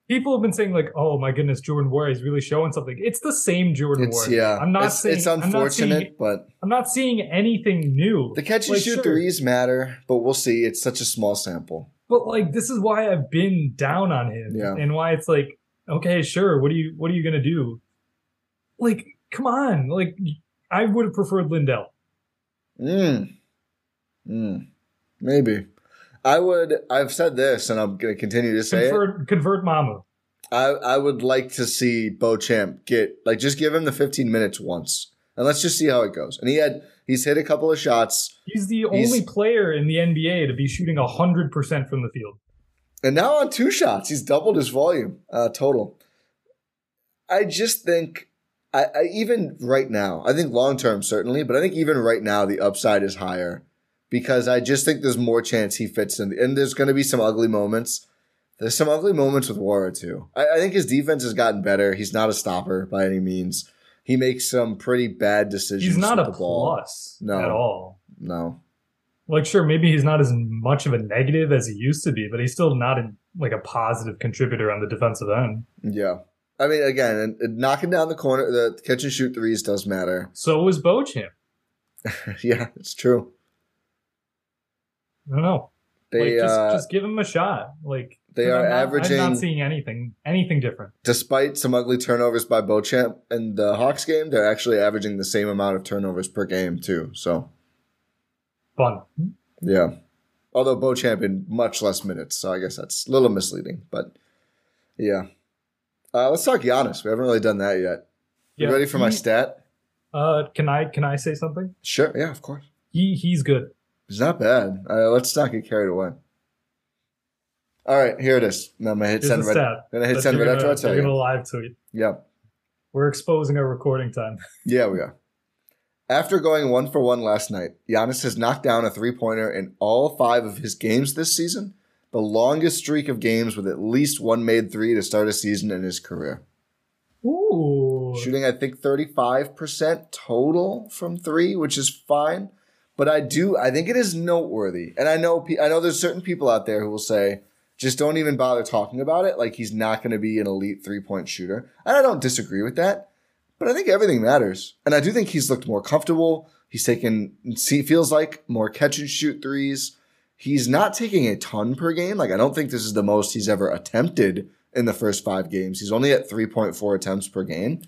[SPEAKER 4] people have been saying like, oh my goodness, Jordan Nwora is really showing something. It's the same Jordan
[SPEAKER 2] It's yeah.
[SPEAKER 4] I'm not
[SPEAKER 2] it's,
[SPEAKER 4] saying
[SPEAKER 2] it's
[SPEAKER 4] I'm
[SPEAKER 2] unfortunate,
[SPEAKER 4] seeing,
[SPEAKER 2] but
[SPEAKER 4] I'm not seeing anything new.
[SPEAKER 2] the catch and
[SPEAKER 4] Like,
[SPEAKER 2] shoot
[SPEAKER 4] sure.
[SPEAKER 2] threes matter. But we'll see. It's such a small sample.
[SPEAKER 4] But like this is why I've been down on him.
[SPEAKER 2] Yeah.
[SPEAKER 4] And why it's like, okay, sure, what are you what are you gonna do? Like, come on. Like I would have preferred Lindell.
[SPEAKER 2] Mm. Mm. Maybe. I would. I've said this, and I'm going to continue to say it.
[SPEAKER 4] Convert convert Mamu.
[SPEAKER 2] I I would like to see Beauchamp get like just give him the 15 minutes once, and let's just see how it goes. And he had he's hit a couple of shots,
[SPEAKER 4] He's the
[SPEAKER 2] He's-
[SPEAKER 4] only player in the NBA to be shooting hundred percent from the field.
[SPEAKER 2] and now on two shots, he's doubled his volume uh, total. I just think. I, I even right now, I think long term certainly, but I think even right now the upside is higher because I just think there's more chance he fits in, and there's going to be some ugly moments. There's some ugly moments with Nwora too. I, I think his defense has gotten better. He's not a stopper by any means. He makes some pretty bad decisions.
[SPEAKER 4] He's not a plus
[SPEAKER 2] No.
[SPEAKER 4] at all.
[SPEAKER 2] No,
[SPEAKER 4] Like, sure, maybe he's not as much of a negative as he used to be, but he's still not a, like a positive contributor on the defensive end.
[SPEAKER 2] yeah. I mean, again, and, and knocking down the corner, the catch and shoot threes does matter.
[SPEAKER 4] So was Beauchamp.
[SPEAKER 2] yeah, it's true.
[SPEAKER 4] I don't know.
[SPEAKER 2] They
[SPEAKER 4] like, just,
[SPEAKER 2] uh,
[SPEAKER 4] just give him a shot. Like
[SPEAKER 2] they
[SPEAKER 4] I'm
[SPEAKER 2] are
[SPEAKER 4] not-
[SPEAKER 2] averaging-
[SPEAKER 4] I'm not seeing anything, anything different.
[SPEAKER 2] despite some ugly turnovers by Beauchamp in the Hawks game, they're actually averaging the same amount of turnovers per game too. So
[SPEAKER 4] Fun.
[SPEAKER 2] yeah, although Beauchamp in much less minutes, so I guess that's a little misleading. But yeah, uh, let's talk Giannis. We haven't really done that yet. You ready for my
[SPEAKER 4] he-
[SPEAKER 2] stat?
[SPEAKER 4] Uh, can I can I say something?
[SPEAKER 2] Sure. Yeah, of course.
[SPEAKER 4] He he's good.
[SPEAKER 2] It's not bad. Uh, let's not get carried away. All right, here it is. Now I'm gonna hit
[SPEAKER 4] Here's
[SPEAKER 2] send red.
[SPEAKER 4] stat.
[SPEAKER 2] Gonna hit send right after I tell you.
[SPEAKER 4] live tweet.
[SPEAKER 2] Yeah.
[SPEAKER 4] We're exposing our recording time.
[SPEAKER 2] Yeah, we are. After going one for one last night, Giannis has knocked down a three pointer in all five of his games this season, the longest streak of games with at least one made three to start a season in his career.
[SPEAKER 4] Ooh.
[SPEAKER 2] Shooting, I think, 35% total from three, which is fine. But I do, I think it is noteworthy. And I know, I know there's certain people out there who will say, just don't even bother talking about it. Like he's not going to be an elite three point shooter. And I don't disagree with that. But I think everything matters. And I do think he's looked more comfortable. He's taken, he feels like more catch and shoot threes. He's not taking a ton per game. Like, I don't think this is the most he's ever attempted in the first five games. He's only at 3.4 attempts per game.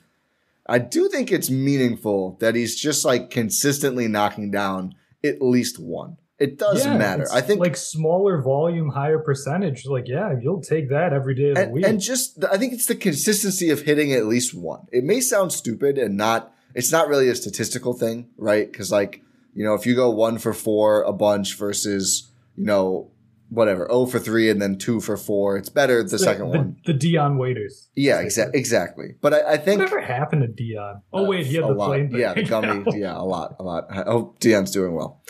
[SPEAKER 2] I do think it's meaningful that he's just like consistently knocking down at least one. It does
[SPEAKER 4] Yeah,
[SPEAKER 2] matter. I think
[SPEAKER 4] like smaller volume, higher percentage. Like, yeah, you'll take that every day of the
[SPEAKER 2] and,
[SPEAKER 4] week.
[SPEAKER 2] and just I think it's the consistency of hitting at least one. It may sound stupid and not it's not really a statistical thing, right? Because like you know if you go one for four a bunch versus you know whatever oh for three and then two for four, it's better the, second
[SPEAKER 4] the,
[SPEAKER 2] one.
[SPEAKER 4] the Dion waiters.
[SPEAKER 2] Yeah, exa- exactly. But I, I think
[SPEAKER 4] Whatever happened to Dion? Oh wait, he had the
[SPEAKER 2] lot.
[SPEAKER 4] plane.
[SPEAKER 2] Yeah, the gummy. yeah, a lot, a lot. I hope Dion's doing well.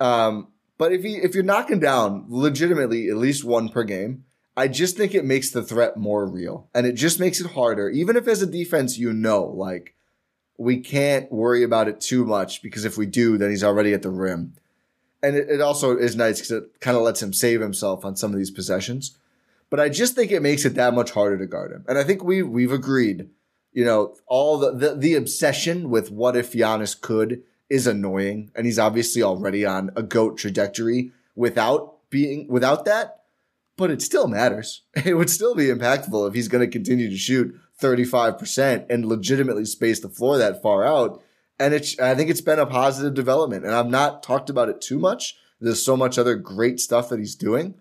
[SPEAKER 2] Um, but if you if you're knocking down legitimately at least one per game, I just think it makes the threat more real, and it just makes it harder. Even if as a defense, you know, like we can't worry about it too much because if we do, then he's already at the rim. And it, it also is nice because it kind of lets him save himself on some of these possessions. But I just think it makes it that much harder to guard him. And I think we we've agreed, you know, all the, the the obsession with what if Giannis could is annoying, and he's obviously already on a goat trajectory without being without that. But it still matters. It would still be impactful if he's going to continue to shoot 35% and legitimately space the floor that far out. And it's, I think it's been a positive development. And I've not talked about it too much. There's so much other great stuff that he's doing.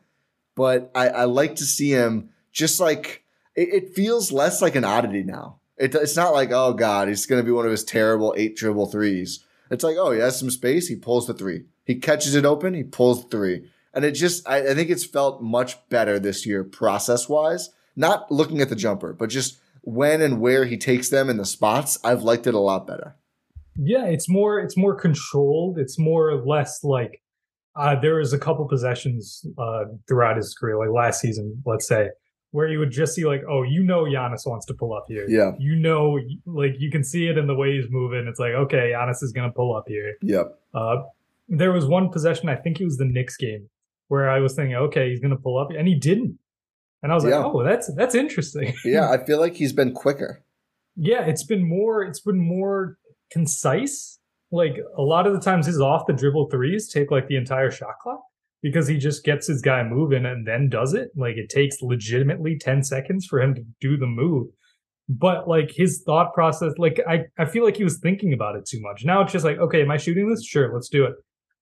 [SPEAKER 2] But I, I like to see him just like, it, it feels less like an oddity now. It, it's not like, oh God, he's going to be one of his terrible eight dribble threes. It's like, oh, he has some space. He pulls the three. He catches it open. He pulls the three. And it just, I, I think it's felt much better this year process wise. Not looking at the jumper, but just when and where he takes them in the spots. I've liked it a lot better.
[SPEAKER 4] Yeah, it's more it's more controlled. It's more or less like uh, there was a couple possessions uh, throughout his career, like last season, let's say, where you would just see like, oh, you know, Giannis wants to pull up here.
[SPEAKER 2] Yeah.
[SPEAKER 4] you know, like you can see it in the way he's moving. It's like, okay, Giannis is gonna pull up here.
[SPEAKER 2] Yep.
[SPEAKER 4] Uh, there was one possession, I think it was the Knicks game, where I was thinking, okay, he's gonna pull up, and he didn't. And I was
[SPEAKER 2] Yeah.
[SPEAKER 4] like, oh, that's that's interesting.
[SPEAKER 2] Yeah. I feel like he's been quicker.
[SPEAKER 4] yeah, it's been more it's been more concise. Like a lot of the times his off the dribble threes take like the entire shot clock because he just gets his guy moving and then does it. Like it takes legitimately 10 seconds for him to do the move. But like his thought process, like I, I feel like he was thinking about it too much. Now it's just like, okay, am I shooting this? Sure, let's do it.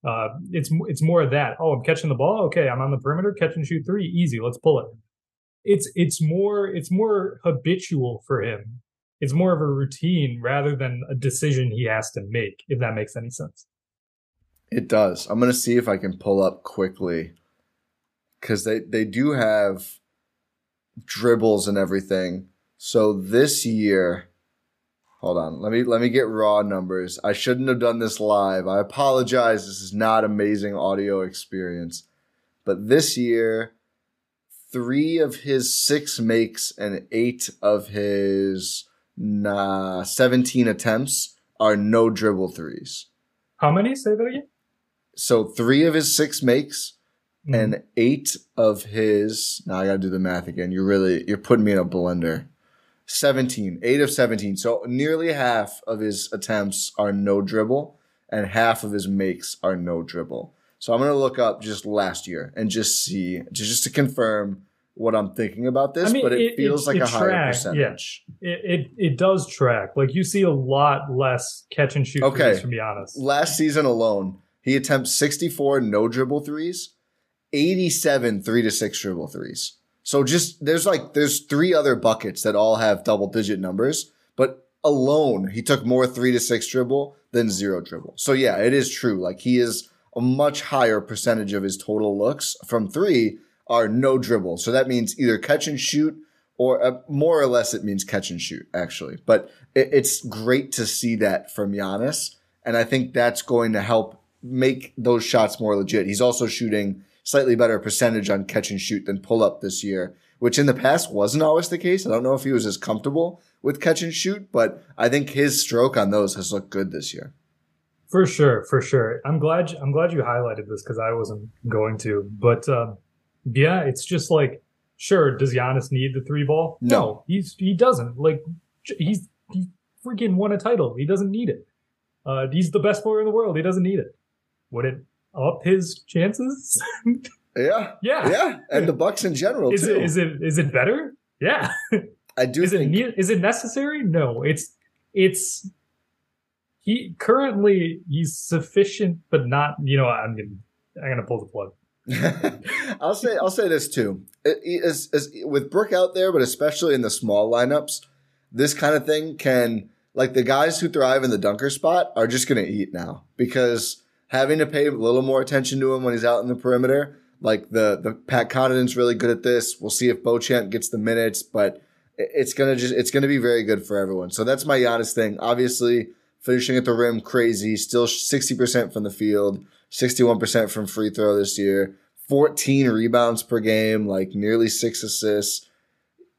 [SPEAKER 4] Uh, it's it's more of that. Oh, I'm catching the ball. Okay, I'm on the perimeter, catch and shoot three, easy. Let's pull it. It's it's more it's more habitual for him. It's more of a routine rather than a decision he has to make. If that makes any sense.
[SPEAKER 2] It does. I'm gonna see if I can pull up quickly because they they do have dribbles and everything. So this year, hold on. Let me let me get raw numbers. I shouldn't have done this live. I apologize. This is not amazing audio experience. But this year, three of his six makes and eight of his nah, 17 attempts are no dribble threes.
[SPEAKER 4] How many? Say that again.
[SPEAKER 2] So three of his six makes
[SPEAKER 4] Mhm.
[SPEAKER 2] and eight of his. Now I gotta do the math again. You're really you're putting me in a blender. 17, eight of 17. So nearly half of his attempts are no dribble, and half of his makes are no dribble. So I'm gonna look up just last year and just see just to confirm what I'm thinking about this.
[SPEAKER 4] I mean,
[SPEAKER 2] but it,
[SPEAKER 4] it-
[SPEAKER 2] feels
[SPEAKER 4] it-
[SPEAKER 2] like
[SPEAKER 4] it
[SPEAKER 2] a higher
[SPEAKER 4] track,
[SPEAKER 2] percentage.
[SPEAKER 4] It, it it does track. Like you see a lot less catch and shoot
[SPEAKER 2] Okay.
[SPEAKER 4] threes, to be honest.
[SPEAKER 2] Last season alone, he attempts 64 no dribble threes, 87 three to six dribble threes. So just there's like there's three other buckets that all have double digit numbers, but alone he took more three to six dribble than zero dribble. So yeah, it is true. Like he is a much higher percentage of his total looks from three are no dribble. So that means either catch and shoot or uh, more or less it means catch and shoot actually. But it, it's great to see that from Giannis. And I think that's going to help make those shots more legit. He's also shooting slightly better percentage on catch and shoot than pull up this year, which in the past wasn't always the case. I don't know if he was as comfortable with catch and shoot, but I think his stroke on those has looked good this year.
[SPEAKER 4] For sure, for sure. I'm glad I'm glad you highlighted this because I wasn't going to. But um, yeah, it's just like, sure, does Giannis need the three ball?
[SPEAKER 2] No.
[SPEAKER 4] he's he doesn't. Like he's he's freaking won a title. He doesn't need it. Uh, he's the best player in the world. He doesn't need it. Would it up his chances?
[SPEAKER 2] Yeah.
[SPEAKER 4] yeah.
[SPEAKER 2] Yeah. And the Bucks in general
[SPEAKER 4] Is
[SPEAKER 2] too.
[SPEAKER 4] it is it is it better? Yeah.
[SPEAKER 2] I do
[SPEAKER 4] is it
[SPEAKER 2] think
[SPEAKER 4] ne- is it necessary? No. It's it's he currently he's sufficient, but not. You know, I'm gonna I'm gonna pull the plug.
[SPEAKER 2] I'll say I'll say this too. It- with Brook out there, but especially in the small lineups, this kind of thing can like the guys who thrive in the dunker spot are just going to eat now because having to pay a little more attention to him when he's out in the perimeter. Like the the Pat Connaughton's really good at this. We'll see if Beauchamp gets the minutes, but it's gonna just it's gonna be very good for everyone. So that's my Giannis thing. Obviously, finishing at the rim crazy, still sixty percent from the field, sixty one percent from free throw this year, fourteen rebounds per game, like nearly six assists.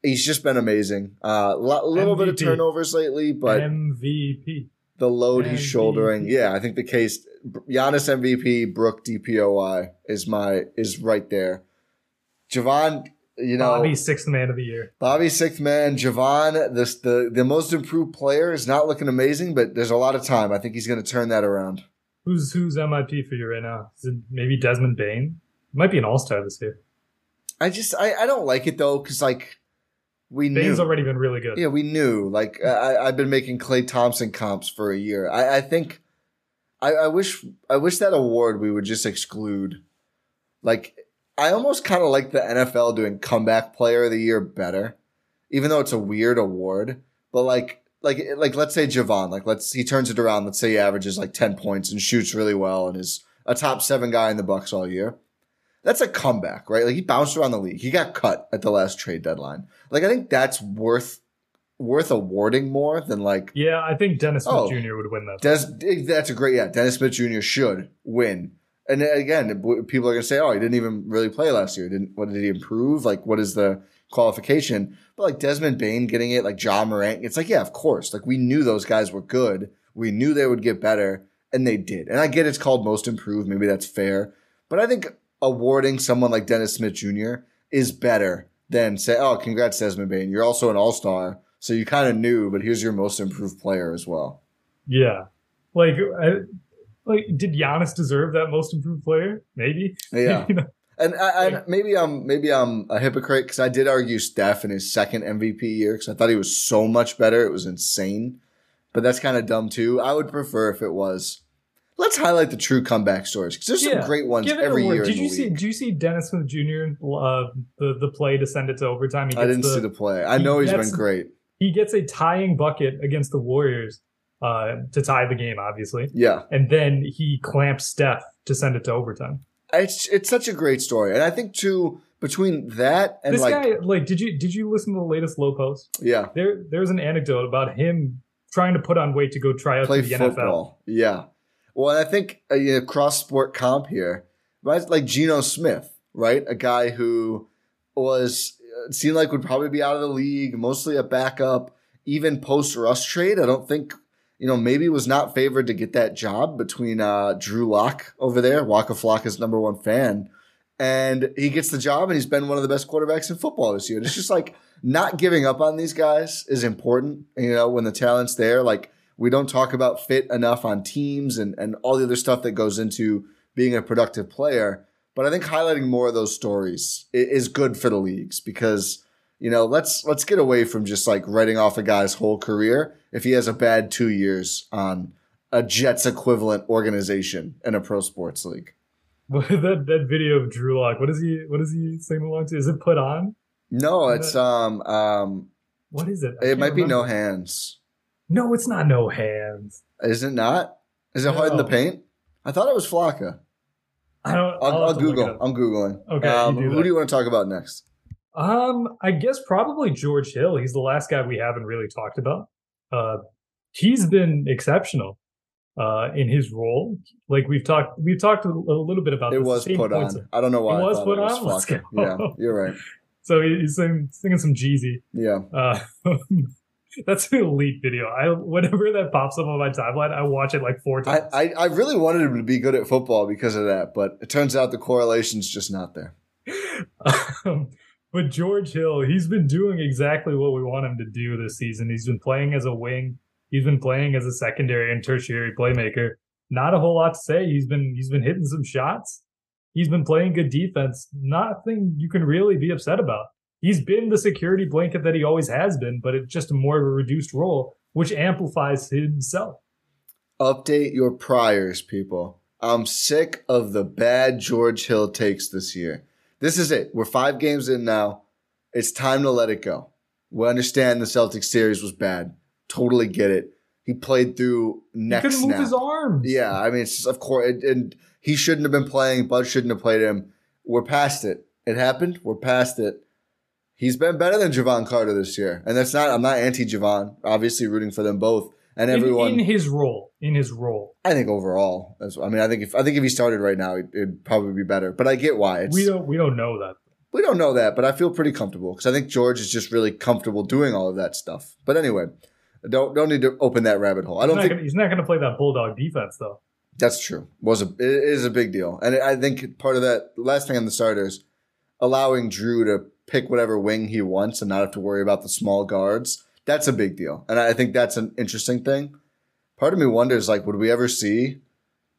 [SPEAKER 2] He's just been amazing. A uh, little bit of turnovers lately, but
[SPEAKER 4] MVP.
[SPEAKER 2] the load he's shouldering. Yeah, I think the case Giannis MVP, Brook DPOY is my is right there. Jevon, you know,
[SPEAKER 4] Bobby sixth man of the year.
[SPEAKER 2] Bobby sixth man, Jevon, this the the most improved player is not looking amazing, but there's a lot of time. I think he's going to turn that around.
[SPEAKER 4] Who's who's MIP for you right now? Is it maybe Desmond Bane? Might be an all star this year.
[SPEAKER 2] I just I, I don't like it though because like we
[SPEAKER 4] Bane's
[SPEAKER 2] knew
[SPEAKER 4] already been really good.
[SPEAKER 2] yeah we knew like I I've been making Klay Thompson comps for a year. I I think I I wish I wish that award we would just exclude. Like I almost kind of like the NFL doing comeback player of the year better, even though it's a weird award. But like, like, like, let's say Jevon, like, let's he turns it around. Let's say he averages like ten points and shoots really well and is a top seven guy in the Bucks all year. That's a comeback, right? Like he bounced around the league. He got cut at the last trade deadline. Like I think that's worth worth awarding more than like
[SPEAKER 4] Yeah, I think Dennis Smith
[SPEAKER 2] Oh.
[SPEAKER 4] Jr. would win that.
[SPEAKER 2] Des, eh, that's a great, yeah. Dennis Smith Jr. should win. And eh, again, people are going to say, oh, he didn't even really play last year. Didn't, what did he improve? Like, what is the qualification? But like Desmond Bane getting it, like Ja Morant, it's like, yeah, of course. Like, we knew those guys were good. We knew they would get better, and they did. And I get it's called most improved. Maybe that's fair. But I think awarding someone like Dennis Smith Jr. is better than say, oh, congrats, Desmond Bane. You're also an all star. So you kind of knew, but here's your most improved player as well.
[SPEAKER 4] Yeah, like, I, like, did Giannis deserve that most improved player? Maybe.
[SPEAKER 2] Yeah.
[SPEAKER 4] You know?
[SPEAKER 2] And I, I, maybe I'm maybe I'm a hypocrite because I did argue Steph in his second MVP year because I thought he was so much better. It was insane, but that's kind of dumb too. I would prefer if it was. Let's highlight the true comeback stories because there's
[SPEAKER 4] Yeah.
[SPEAKER 2] some great ones every year.
[SPEAKER 4] Did you see?
[SPEAKER 2] league.
[SPEAKER 4] Did you see Dennis Smith Jr. Uh, the the play to send it to overtime? He
[SPEAKER 2] I didn't
[SPEAKER 4] the,
[SPEAKER 2] see the play. I know he's
[SPEAKER 4] That's-
[SPEAKER 2] been great.
[SPEAKER 4] He gets a tying bucket against the Warriors uh, to tie the game, obviously,
[SPEAKER 2] Yeah,
[SPEAKER 4] and then he clamps Steph to send it to overtime.
[SPEAKER 2] It's it's such a great story, and I think too between that and
[SPEAKER 4] this
[SPEAKER 2] like
[SPEAKER 4] guy, like, did you did you listen to the latest low post?
[SPEAKER 2] yeah,
[SPEAKER 4] There, there's an anecdote about him trying to put on weight to go try out
[SPEAKER 2] play
[SPEAKER 4] to the
[SPEAKER 2] football. Yeah. Well, and I think a, you know, cross sport comp here, right? Like Geno Smith, right? A guy who was it seemed like would probably be out of the league, mostly a backup, even post Russ trade. I don't think you know maybe was not favored to get that job between uh, Drew Lock over there, Waka Flocka's number one fan, and he gets the job, and he's been one of the best quarterbacks in football this year. And it's just like not giving up on these guys is important. You know, when the talent's there, like we don't talk about fit enough on teams and, and all the other stuff that goes into being a productive player. But I think highlighting more of those stories is good for the leagues because, you know, let's let's get away from just like writing off a guy's whole career if he has a bad two years on a Jets equivalent organization in a pro sports league.
[SPEAKER 4] What that that video of Drew Lock? What is he? What is he singing along to? Is it put on?
[SPEAKER 2] No, it's um um
[SPEAKER 4] What is it? I
[SPEAKER 2] it might be no hands.
[SPEAKER 4] No, it's not. No hands.
[SPEAKER 2] Is it not? Is it hard in the paint? I thought it was Flocka.
[SPEAKER 4] I don't.
[SPEAKER 2] I'll, I'll,
[SPEAKER 4] look
[SPEAKER 2] Google. I'm googling.
[SPEAKER 4] Okay,
[SPEAKER 2] Um,
[SPEAKER 4] do
[SPEAKER 2] who do you want to talk about next?
[SPEAKER 4] Um, I guess probably George Hill. He's the last guy we haven't really talked about. Uh, he's been exceptional. Uh, in his role, like we've talked, we've talked a, little bit about.
[SPEAKER 2] It
[SPEAKER 4] this,
[SPEAKER 2] was put on.
[SPEAKER 4] of-
[SPEAKER 2] I don't know why.
[SPEAKER 4] It was put
[SPEAKER 2] it was
[SPEAKER 4] on? Let's go.
[SPEAKER 2] Yeah, you're right.
[SPEAKER 4] So he's singing, singing some Jeezy.
[SPEAKER 2] Yeah.
[SPEAKER 4] Uh, that's an elite video. I whenever that pops up on my timeline, I watch it like four
[SPEAKER 2] I,
[SPEAKER 4] times.
[SPEAKER 2] I, I really wanted him to be good at football because of that, but it turns out the correlation's just not there.
[SPEAKER 4] um, but George Hill, he's been doing exactly what we want him to do this season. He's been playing as a wing. He's been playing as a secondary and tertiary playmaker. Not a whole lot to say. He's been he's been hitting some shots. He's been playing good defense. Nothing you can really be upset about. He's been the security blanket that he always has been, but it's just a more of a reduced role, which amplifies himself.
[SPEAKER 2] Update your priors, people. I'm sick of the bad George Hill takes this year. This is it. We're five games in now. It's time to let it go. We understand the Celtics series was bad. Totally get it. He played through neck
[SPEAKER 4] he couldn't move his arms.
[SPEAKER 2] Yeah, I mean, it's just, of course, and, and he shouldn't have been playing. Bud shouldn't have played him. We're past it. It happened. We're past it. He's been better than Jevon Carter this year, and that's not. I'm not anti Jevon. Obviously, rooting for them both and everyone.
[SPEAKER 4] in, his role. In his role.
[SPEAKER 2] I think overall, that's, I mean, I think if I think if he started right now, it, it'd probably be better. But I get why. It's,
[SPEAKER 4] We don't we don't know that.
[SPEAKER 2] we don't know that, but I feel pretty comfortable because I think George is just really comfortable doing all of that stuff. But anyway, don't don't need to open that rabbit hole. I don't think
[SPEAKER 4] gonna, he's not gonna play that bulldog defense though.
[SPEAKER 2] that's true. Was a it is a big deal, and I think part of that last thing on the starters, allowing Jrue to pick whatever wing he wants and not have to worry about the small guards. That's a big deal, and I think that's an interesting thing. Part of me wonders, like, would we ever see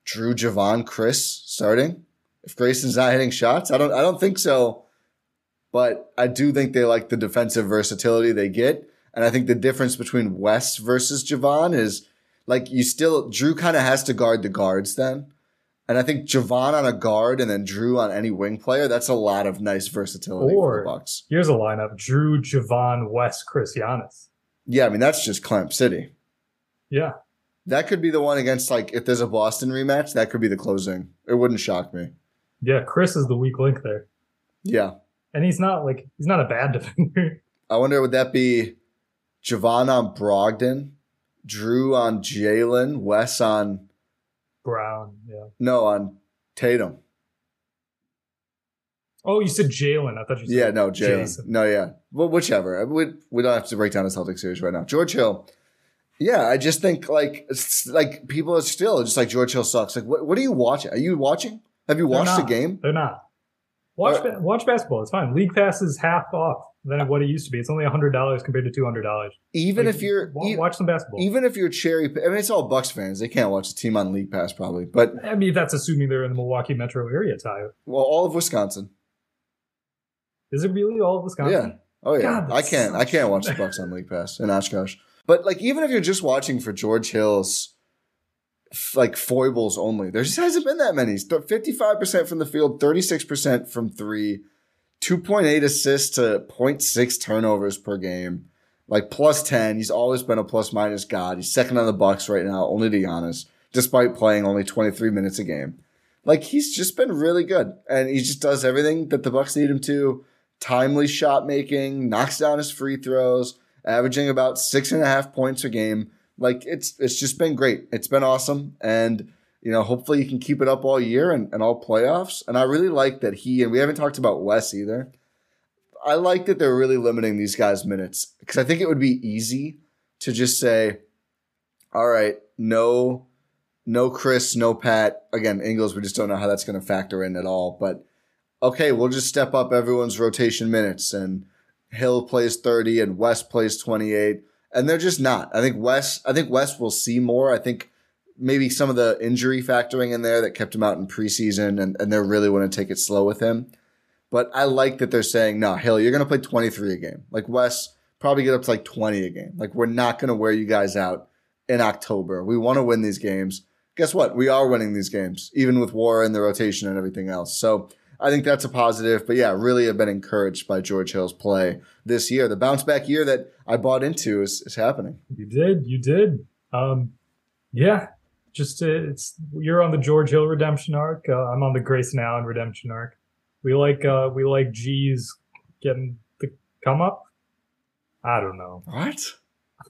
[SPEAKER 2] Jrue, Jevon, Khris starting if Grayson's not hitting shots? I don't. I don't think so. But I do think they like the defensive versatility they get, and I think the difference between Wes versus Jevon is like you still Jrue kind of has to guard the guards then. And I think Jevon on a guard and then Jrue on any wing player, that's a lot of nice versatility for the Bucks.
[SPEAKER 4] Here's a lineup: Jrue, Jevon, Wes, Khris Giannis.
[SPEAKER 2] Yeah, I mean that's just Clamp City.
[SPEAKER 4] Yeah,
[SPEAKER 2] That could be the one against like if there's a Boston rematch, that could be the closing. It wouldn't shock me.
[SPEAKER 4] yeah. Khris is the weak link there,
[SPEAKER 2] Yeah.
[SPEAKER 4] and he's not like he's not a bad defender.
[SPEAKER 2] I wonder would that be Jevon on Brogdon, Jrue on Jalen, Wes on
[SPEAKER 4] Brown. Yeah.
[SPEAKER 2] no on Tatum.
[SPEAKER 4] Oh, you said Jalen. I thought you said
[SPEAKER 2] Yeah, no, Jalen. No, yeah. Well, whichever. We, we don't have to break down the Celtics series right now. George Hill. Yeah, I just think like like people are still just like George Hill sucks. Like, what, what are you watching? Are you watching? Have you watched the game?
[SPEAKER 4] They're not. Watch
[SPEAKER 2] Uh,
[SPEAKER 4] watch basketball. It's fine. League pass is half off than what it used to be. It's only hundred dollars compared to two hundred dollars.
[SPEAKER 2] Even if you're e-
[SPEAKER 4] watch some basketball.
[SPEAKER 2] even if you're cherry, I mean, it's all Bucks fans. They can't watch the team on League Pass probably, but
[SPEAKER 4] I mean, that's assuming they're in the Milwaukee metro area. Ti.
[SPEAKER 2] well, all of Wisconsin.
[SPEAKER 4] Is it really all of Wisconsin?
[SPEAKER 2] Yeah. Oh yeah.
[SPEAKER 4] God,
[SPEAKER 2] I can't. I can't watch the Bucks on League Pass in Oshkosh. But like, even if you're just watching for George Hill's like foibles only, there just hasn't been that many. Fifty-five percent from the field, thirty-six percent from three, two point eight assists to 0.6 turnovers per game, like plus ten. He's always been a plus minus god. He's second on the Bucks right now, only to Giannis, despite playing only twenty-three minutes a game. Like he's just been really good, and he just does everything that the Bucks need him to timely shot making, knocks down his free throws, averaging about six and a half points a game. Like it's it's just been great. It's been awesome. And you know, hopefully he can keep it up all year and, and all playoffs. And I really like that he and we haven't talked about Wes either. I like that they're really limiting these guys' minutes because I think it would be easy to just say, all right, no, no Khris, no Pat. Again, Ingles, we just don't know how that's going to factor in at all. But okay, we'll just step up everyone's rotation minutes and Hill plays 30 and Wes plays 28. And they're just not. I think Wes, I think Wes will see more. I think maybe some of the injury factoring in there that kept him out in preseason and, and they're really want to take it slow with him. But I like that they're saying, no, Hill, you're going to play 23 a game. Like Wes probably get up to like 20 a game. Like we're not going to wear you guys out in October. We want to win these games. Guess what? We are winning these games, even with war and the rotation and everything else. So I think that's a positive. But yeah, really have been encouraged by George Hill's play this year. The bounce back year that I bought into is, is happening.
[SPEAKER 4] You did. You did. Um, yeah. Just uh, it's you're on the George Hill redemption arc. Uh, I'm on the Grayson Allen redemption arc. We like uh, we like G's getting the come up. I don't know.
[SPEAKER 2] What?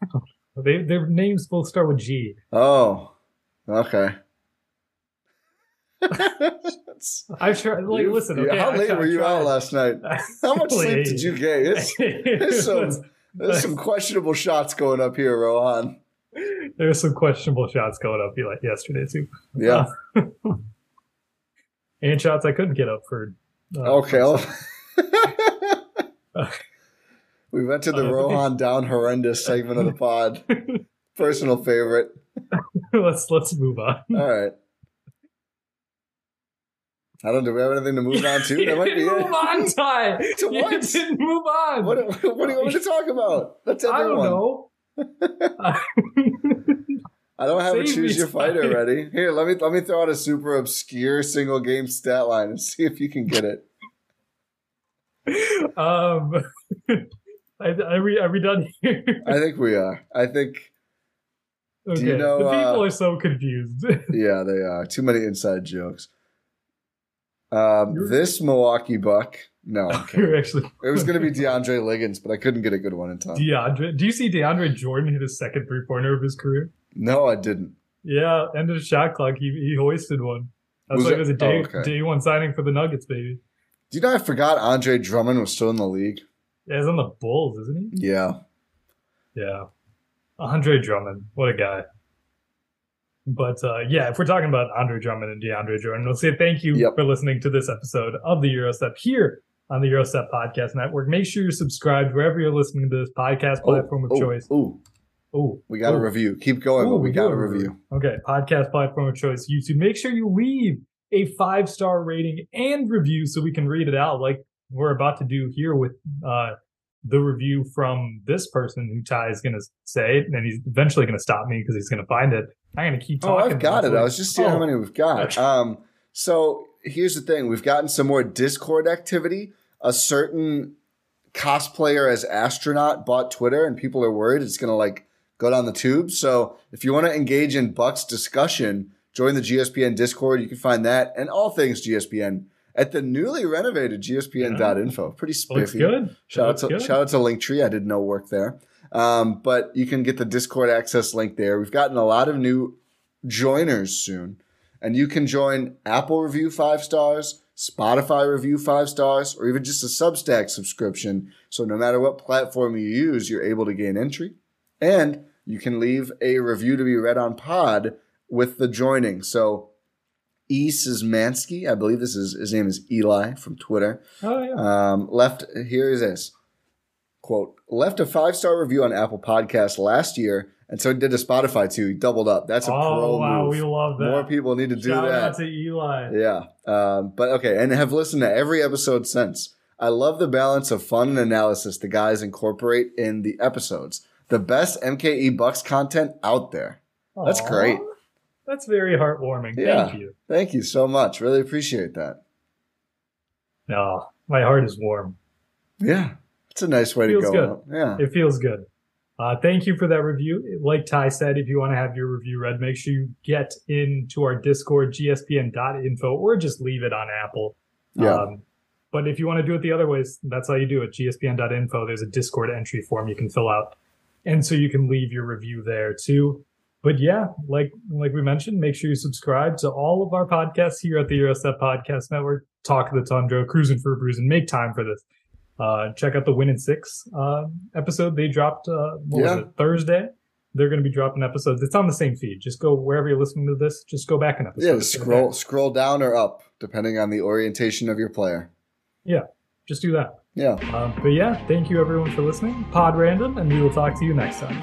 [SPEAKER 4] They their names both start with G.
[SPEAKER 2] Oh, okay.
[SPEAKER 4] I've sure. Like,
[SPEAKER 2] You-
[SPEAKER 4] listen. Okay,
[SPEAKER 2] how
[SPEAKER 4] I
[SPEAKER 2] late were you
[SPEAKER 4] tried.
[SPEAKER 2] out last night? How much sleep did you get? It's, some there's some questionable shots going up here, Rohan.
[SPEAKER 4] There's some questionable shots going up like yesterday too,
[SPEAKER 2] Yeah.
[SPEAKER 4] and shots I couldn't get up for. uh,
[SPEAKER 2] Okay. well- we went to the
[SPEAKER 4] Uh,
[SPEAKER 2] Rohan down horrendous segment of the pod. personal favorite.
[SPEAKER 4] let's let's move on.
[SPEAKER 2] All right. I don't. Know. Do we have anything to move on to? That might be
[SPEAKER 4] move
[SPEAKER 2] it.
[SPEAKER 4] on, Ti.
[SPEAKER 2] To
[SPEAKER 4] You
[SPEAKER 2] what?
[SPEAKER 4] didn't move on.
[SPEAKER 2] What, what do you want me to talk about? That's
[SPEAKER 4] I don't
[SPEAKER 2] everyone.
[SPEAKER 4] know.
[SPEAKER 2] I don't have a choose your fighter
[SPEAKER 4] time.
[SPEAKER 2] ready. Here, let me let me throw out a super obscure single game stat line and see if you can get it.
[SPEAKER 4] um, are we are we done here?
[SPEAKER 2] I think we are. I think
[SPEAKER 4] Okay.
[SPEAKER 2] you know,
[SPEAKER 4] the people
[SPEAKER 2] uh,
[SPEAKER 4] are so confused.
[SPEAKER 2] yeah, they are. Too many inside jokes. Um, this Milwaukee Buck. No.
[SPEAKER 4] You're actually
[SPEAKER 2] it was going to be DeAndre Liggins, but I couldn't get a good one in time.
[SPEAKER 4] DeAndre. Do you see DeAndre Jordan hit his second three pointer of his career?
[SPEAKER 2] no, I didn't.
[SPEAKER 4] Yeah, end of the shot clock. He he hoisted one. That's
[SPEAKER 2] Was
[SPEAKER 4] like
[SPEAKER 2] it-
[SPEAKER 4] it was a day
[SPEAKER 2] oh, okay.
[SPEAKER 4] day one signing for the Nuggets, baby.
[SPEAKER 2] Do you know I forgot Andre Drummond was still in the league?
[SPEAKER 4] Yeah, he's on the Bulls, isn't he?
[SPEAKER 2] Yeah.
[SPEAKER 4] Yeah. Andre Drummond. What a guy. But uh, yeah, if we're talking about Andre Drummond and DeAndre Jordan, we'll say thank you
[SPEAKER 2] Yep.
[SPEAKER 4] for listening to this episode of the Gyro Step here on the Gyro Step Podcast Network. Make sure you're subscribed wherever you're listening to this podcast platform of
[SPEAKER 2] oh,
[SPEAKER 4] choice.
[SPEAKER 2] Ooh,
[SPEAKER 4] Oh,
[SPEAKER 2] we got a
[SPEAKER 4] oh.
[SPEAKER 2] review. Keep going,
[SPEAKER 4] Ooh,
[SPEAKER 2] but we got a review.
[SPEAKER 4] Okay, podcast platform of choice, YouTube. Make sure you leave a five star rating and review so we can read it out, like we're about to do here with uh, the review from this person who Ti is going to say, and he's eventually going to stop me because he's going to find it. I'm going to keep talking. Oh.
[SPEAKER 2] I've got it. I was just seeing how
[SPEAKER 4] Oh.
[SPEAKER 2] many we've got. Um, so here's the thing: we've gotten some more Discord activity. A certain cosplayer as astronaut bought Twitter, and people are worried it's going to like go down the tube. So if you want to engage in Buck's discussion, join the GSPN Discord. You can find that and all things GSPN at the newly renovated GSPN.info. Pretty spiffy.
[SPEAKER 4] Looks good.
[SPEAKER 2] Shout out to
[SPEAKER 4] good.
[SPEAKER 2] shout out to Linktree. I did no work there. Um, but you can get the Discord access link there. We've gotten a lot of new joiners soon. And you can join Apple Review five stars, Spotify Review five stars, or even just a Substack subscription. So no matter what platform you use, you're able to gain entry. And you can leave a review to be read on pod with the joining. So E. Szymanski, I believe this is his name is Eli from Twitter.
[SPEAKER 4] Oh yeah.
[SPEAKER 2] Um, left here is this quote left a five star review on Apple Podcast last year, and so he did a Spotify too. He doubled up. That's a
[SPEAKER 4] oh
[SPEAKER 2] pro
[SPEAKER 4] wow,
[SPEAKER 2] move.
[SPEAKER 4] we love that.
[SPEAKER 2] More people need to do
[SPEAKER 4] Shout
[SPEAKER 2] that.
[SPEAKER 4] out to Eli.
[SPEAKER 2] yeah, um, but okay, and have listened to every episode since. I love the balance of fun and analysis the guys incorporate in the episodes. The best MKE Bucks content out there. That's great.
[SPEAKER 4] That's very heartwarming.
[SPEAKER 2] Yeah.
[SPEAKER 4] Thank you.
[SPEAKER 2] Thank you so much. Really appreciate that.
[SPEAKER 4] No, my heart is warm.
[SPEAKER 2] Yeah, it's a nice way to go.
[SPEAKER 4] good.
[SPEAKER 2] out. Yeah.
[SPEAKER 4] It feels good. Uh, thank you for that review. Like Ti said, if you want to have your review read, make sure you get into our Discord, gspn.info, or just leave it on Apple.
[SPEAKER 2] Yeah.
[SPEAKER 4] Um, but if you want to do it the other ways, that's how you do it. gspn.info, there's a Discord entry form you can fill out. And so you can leave your review there too. But yeah, like like we mentioned, make sure you subscribe to all of our podcasts here at the Gyro Step Podcast Network. Talk of the Tundra, Crewsing for a Bruise, and make time for this. Uh, check out the Win in Six uh, episode. They dropped uh, what
[SPEAKER 2] Yeah.
[SPEAKER 4] was it Thursday. They're going to be dropping episodes. It's on the same feed. Just go wherever you're listening to this. Just go back an episode.
[SPEAKER 2] Yeah, scroll scroll down or up, depending on the orientation of your player.
[SPEAKER 4] Yeah, just do that.
[SPEAKER 2] Yeah.
[SPEAKER 4] Um, but yeah, thank you everyone for listening. Pod Random, and we will talk to you next time.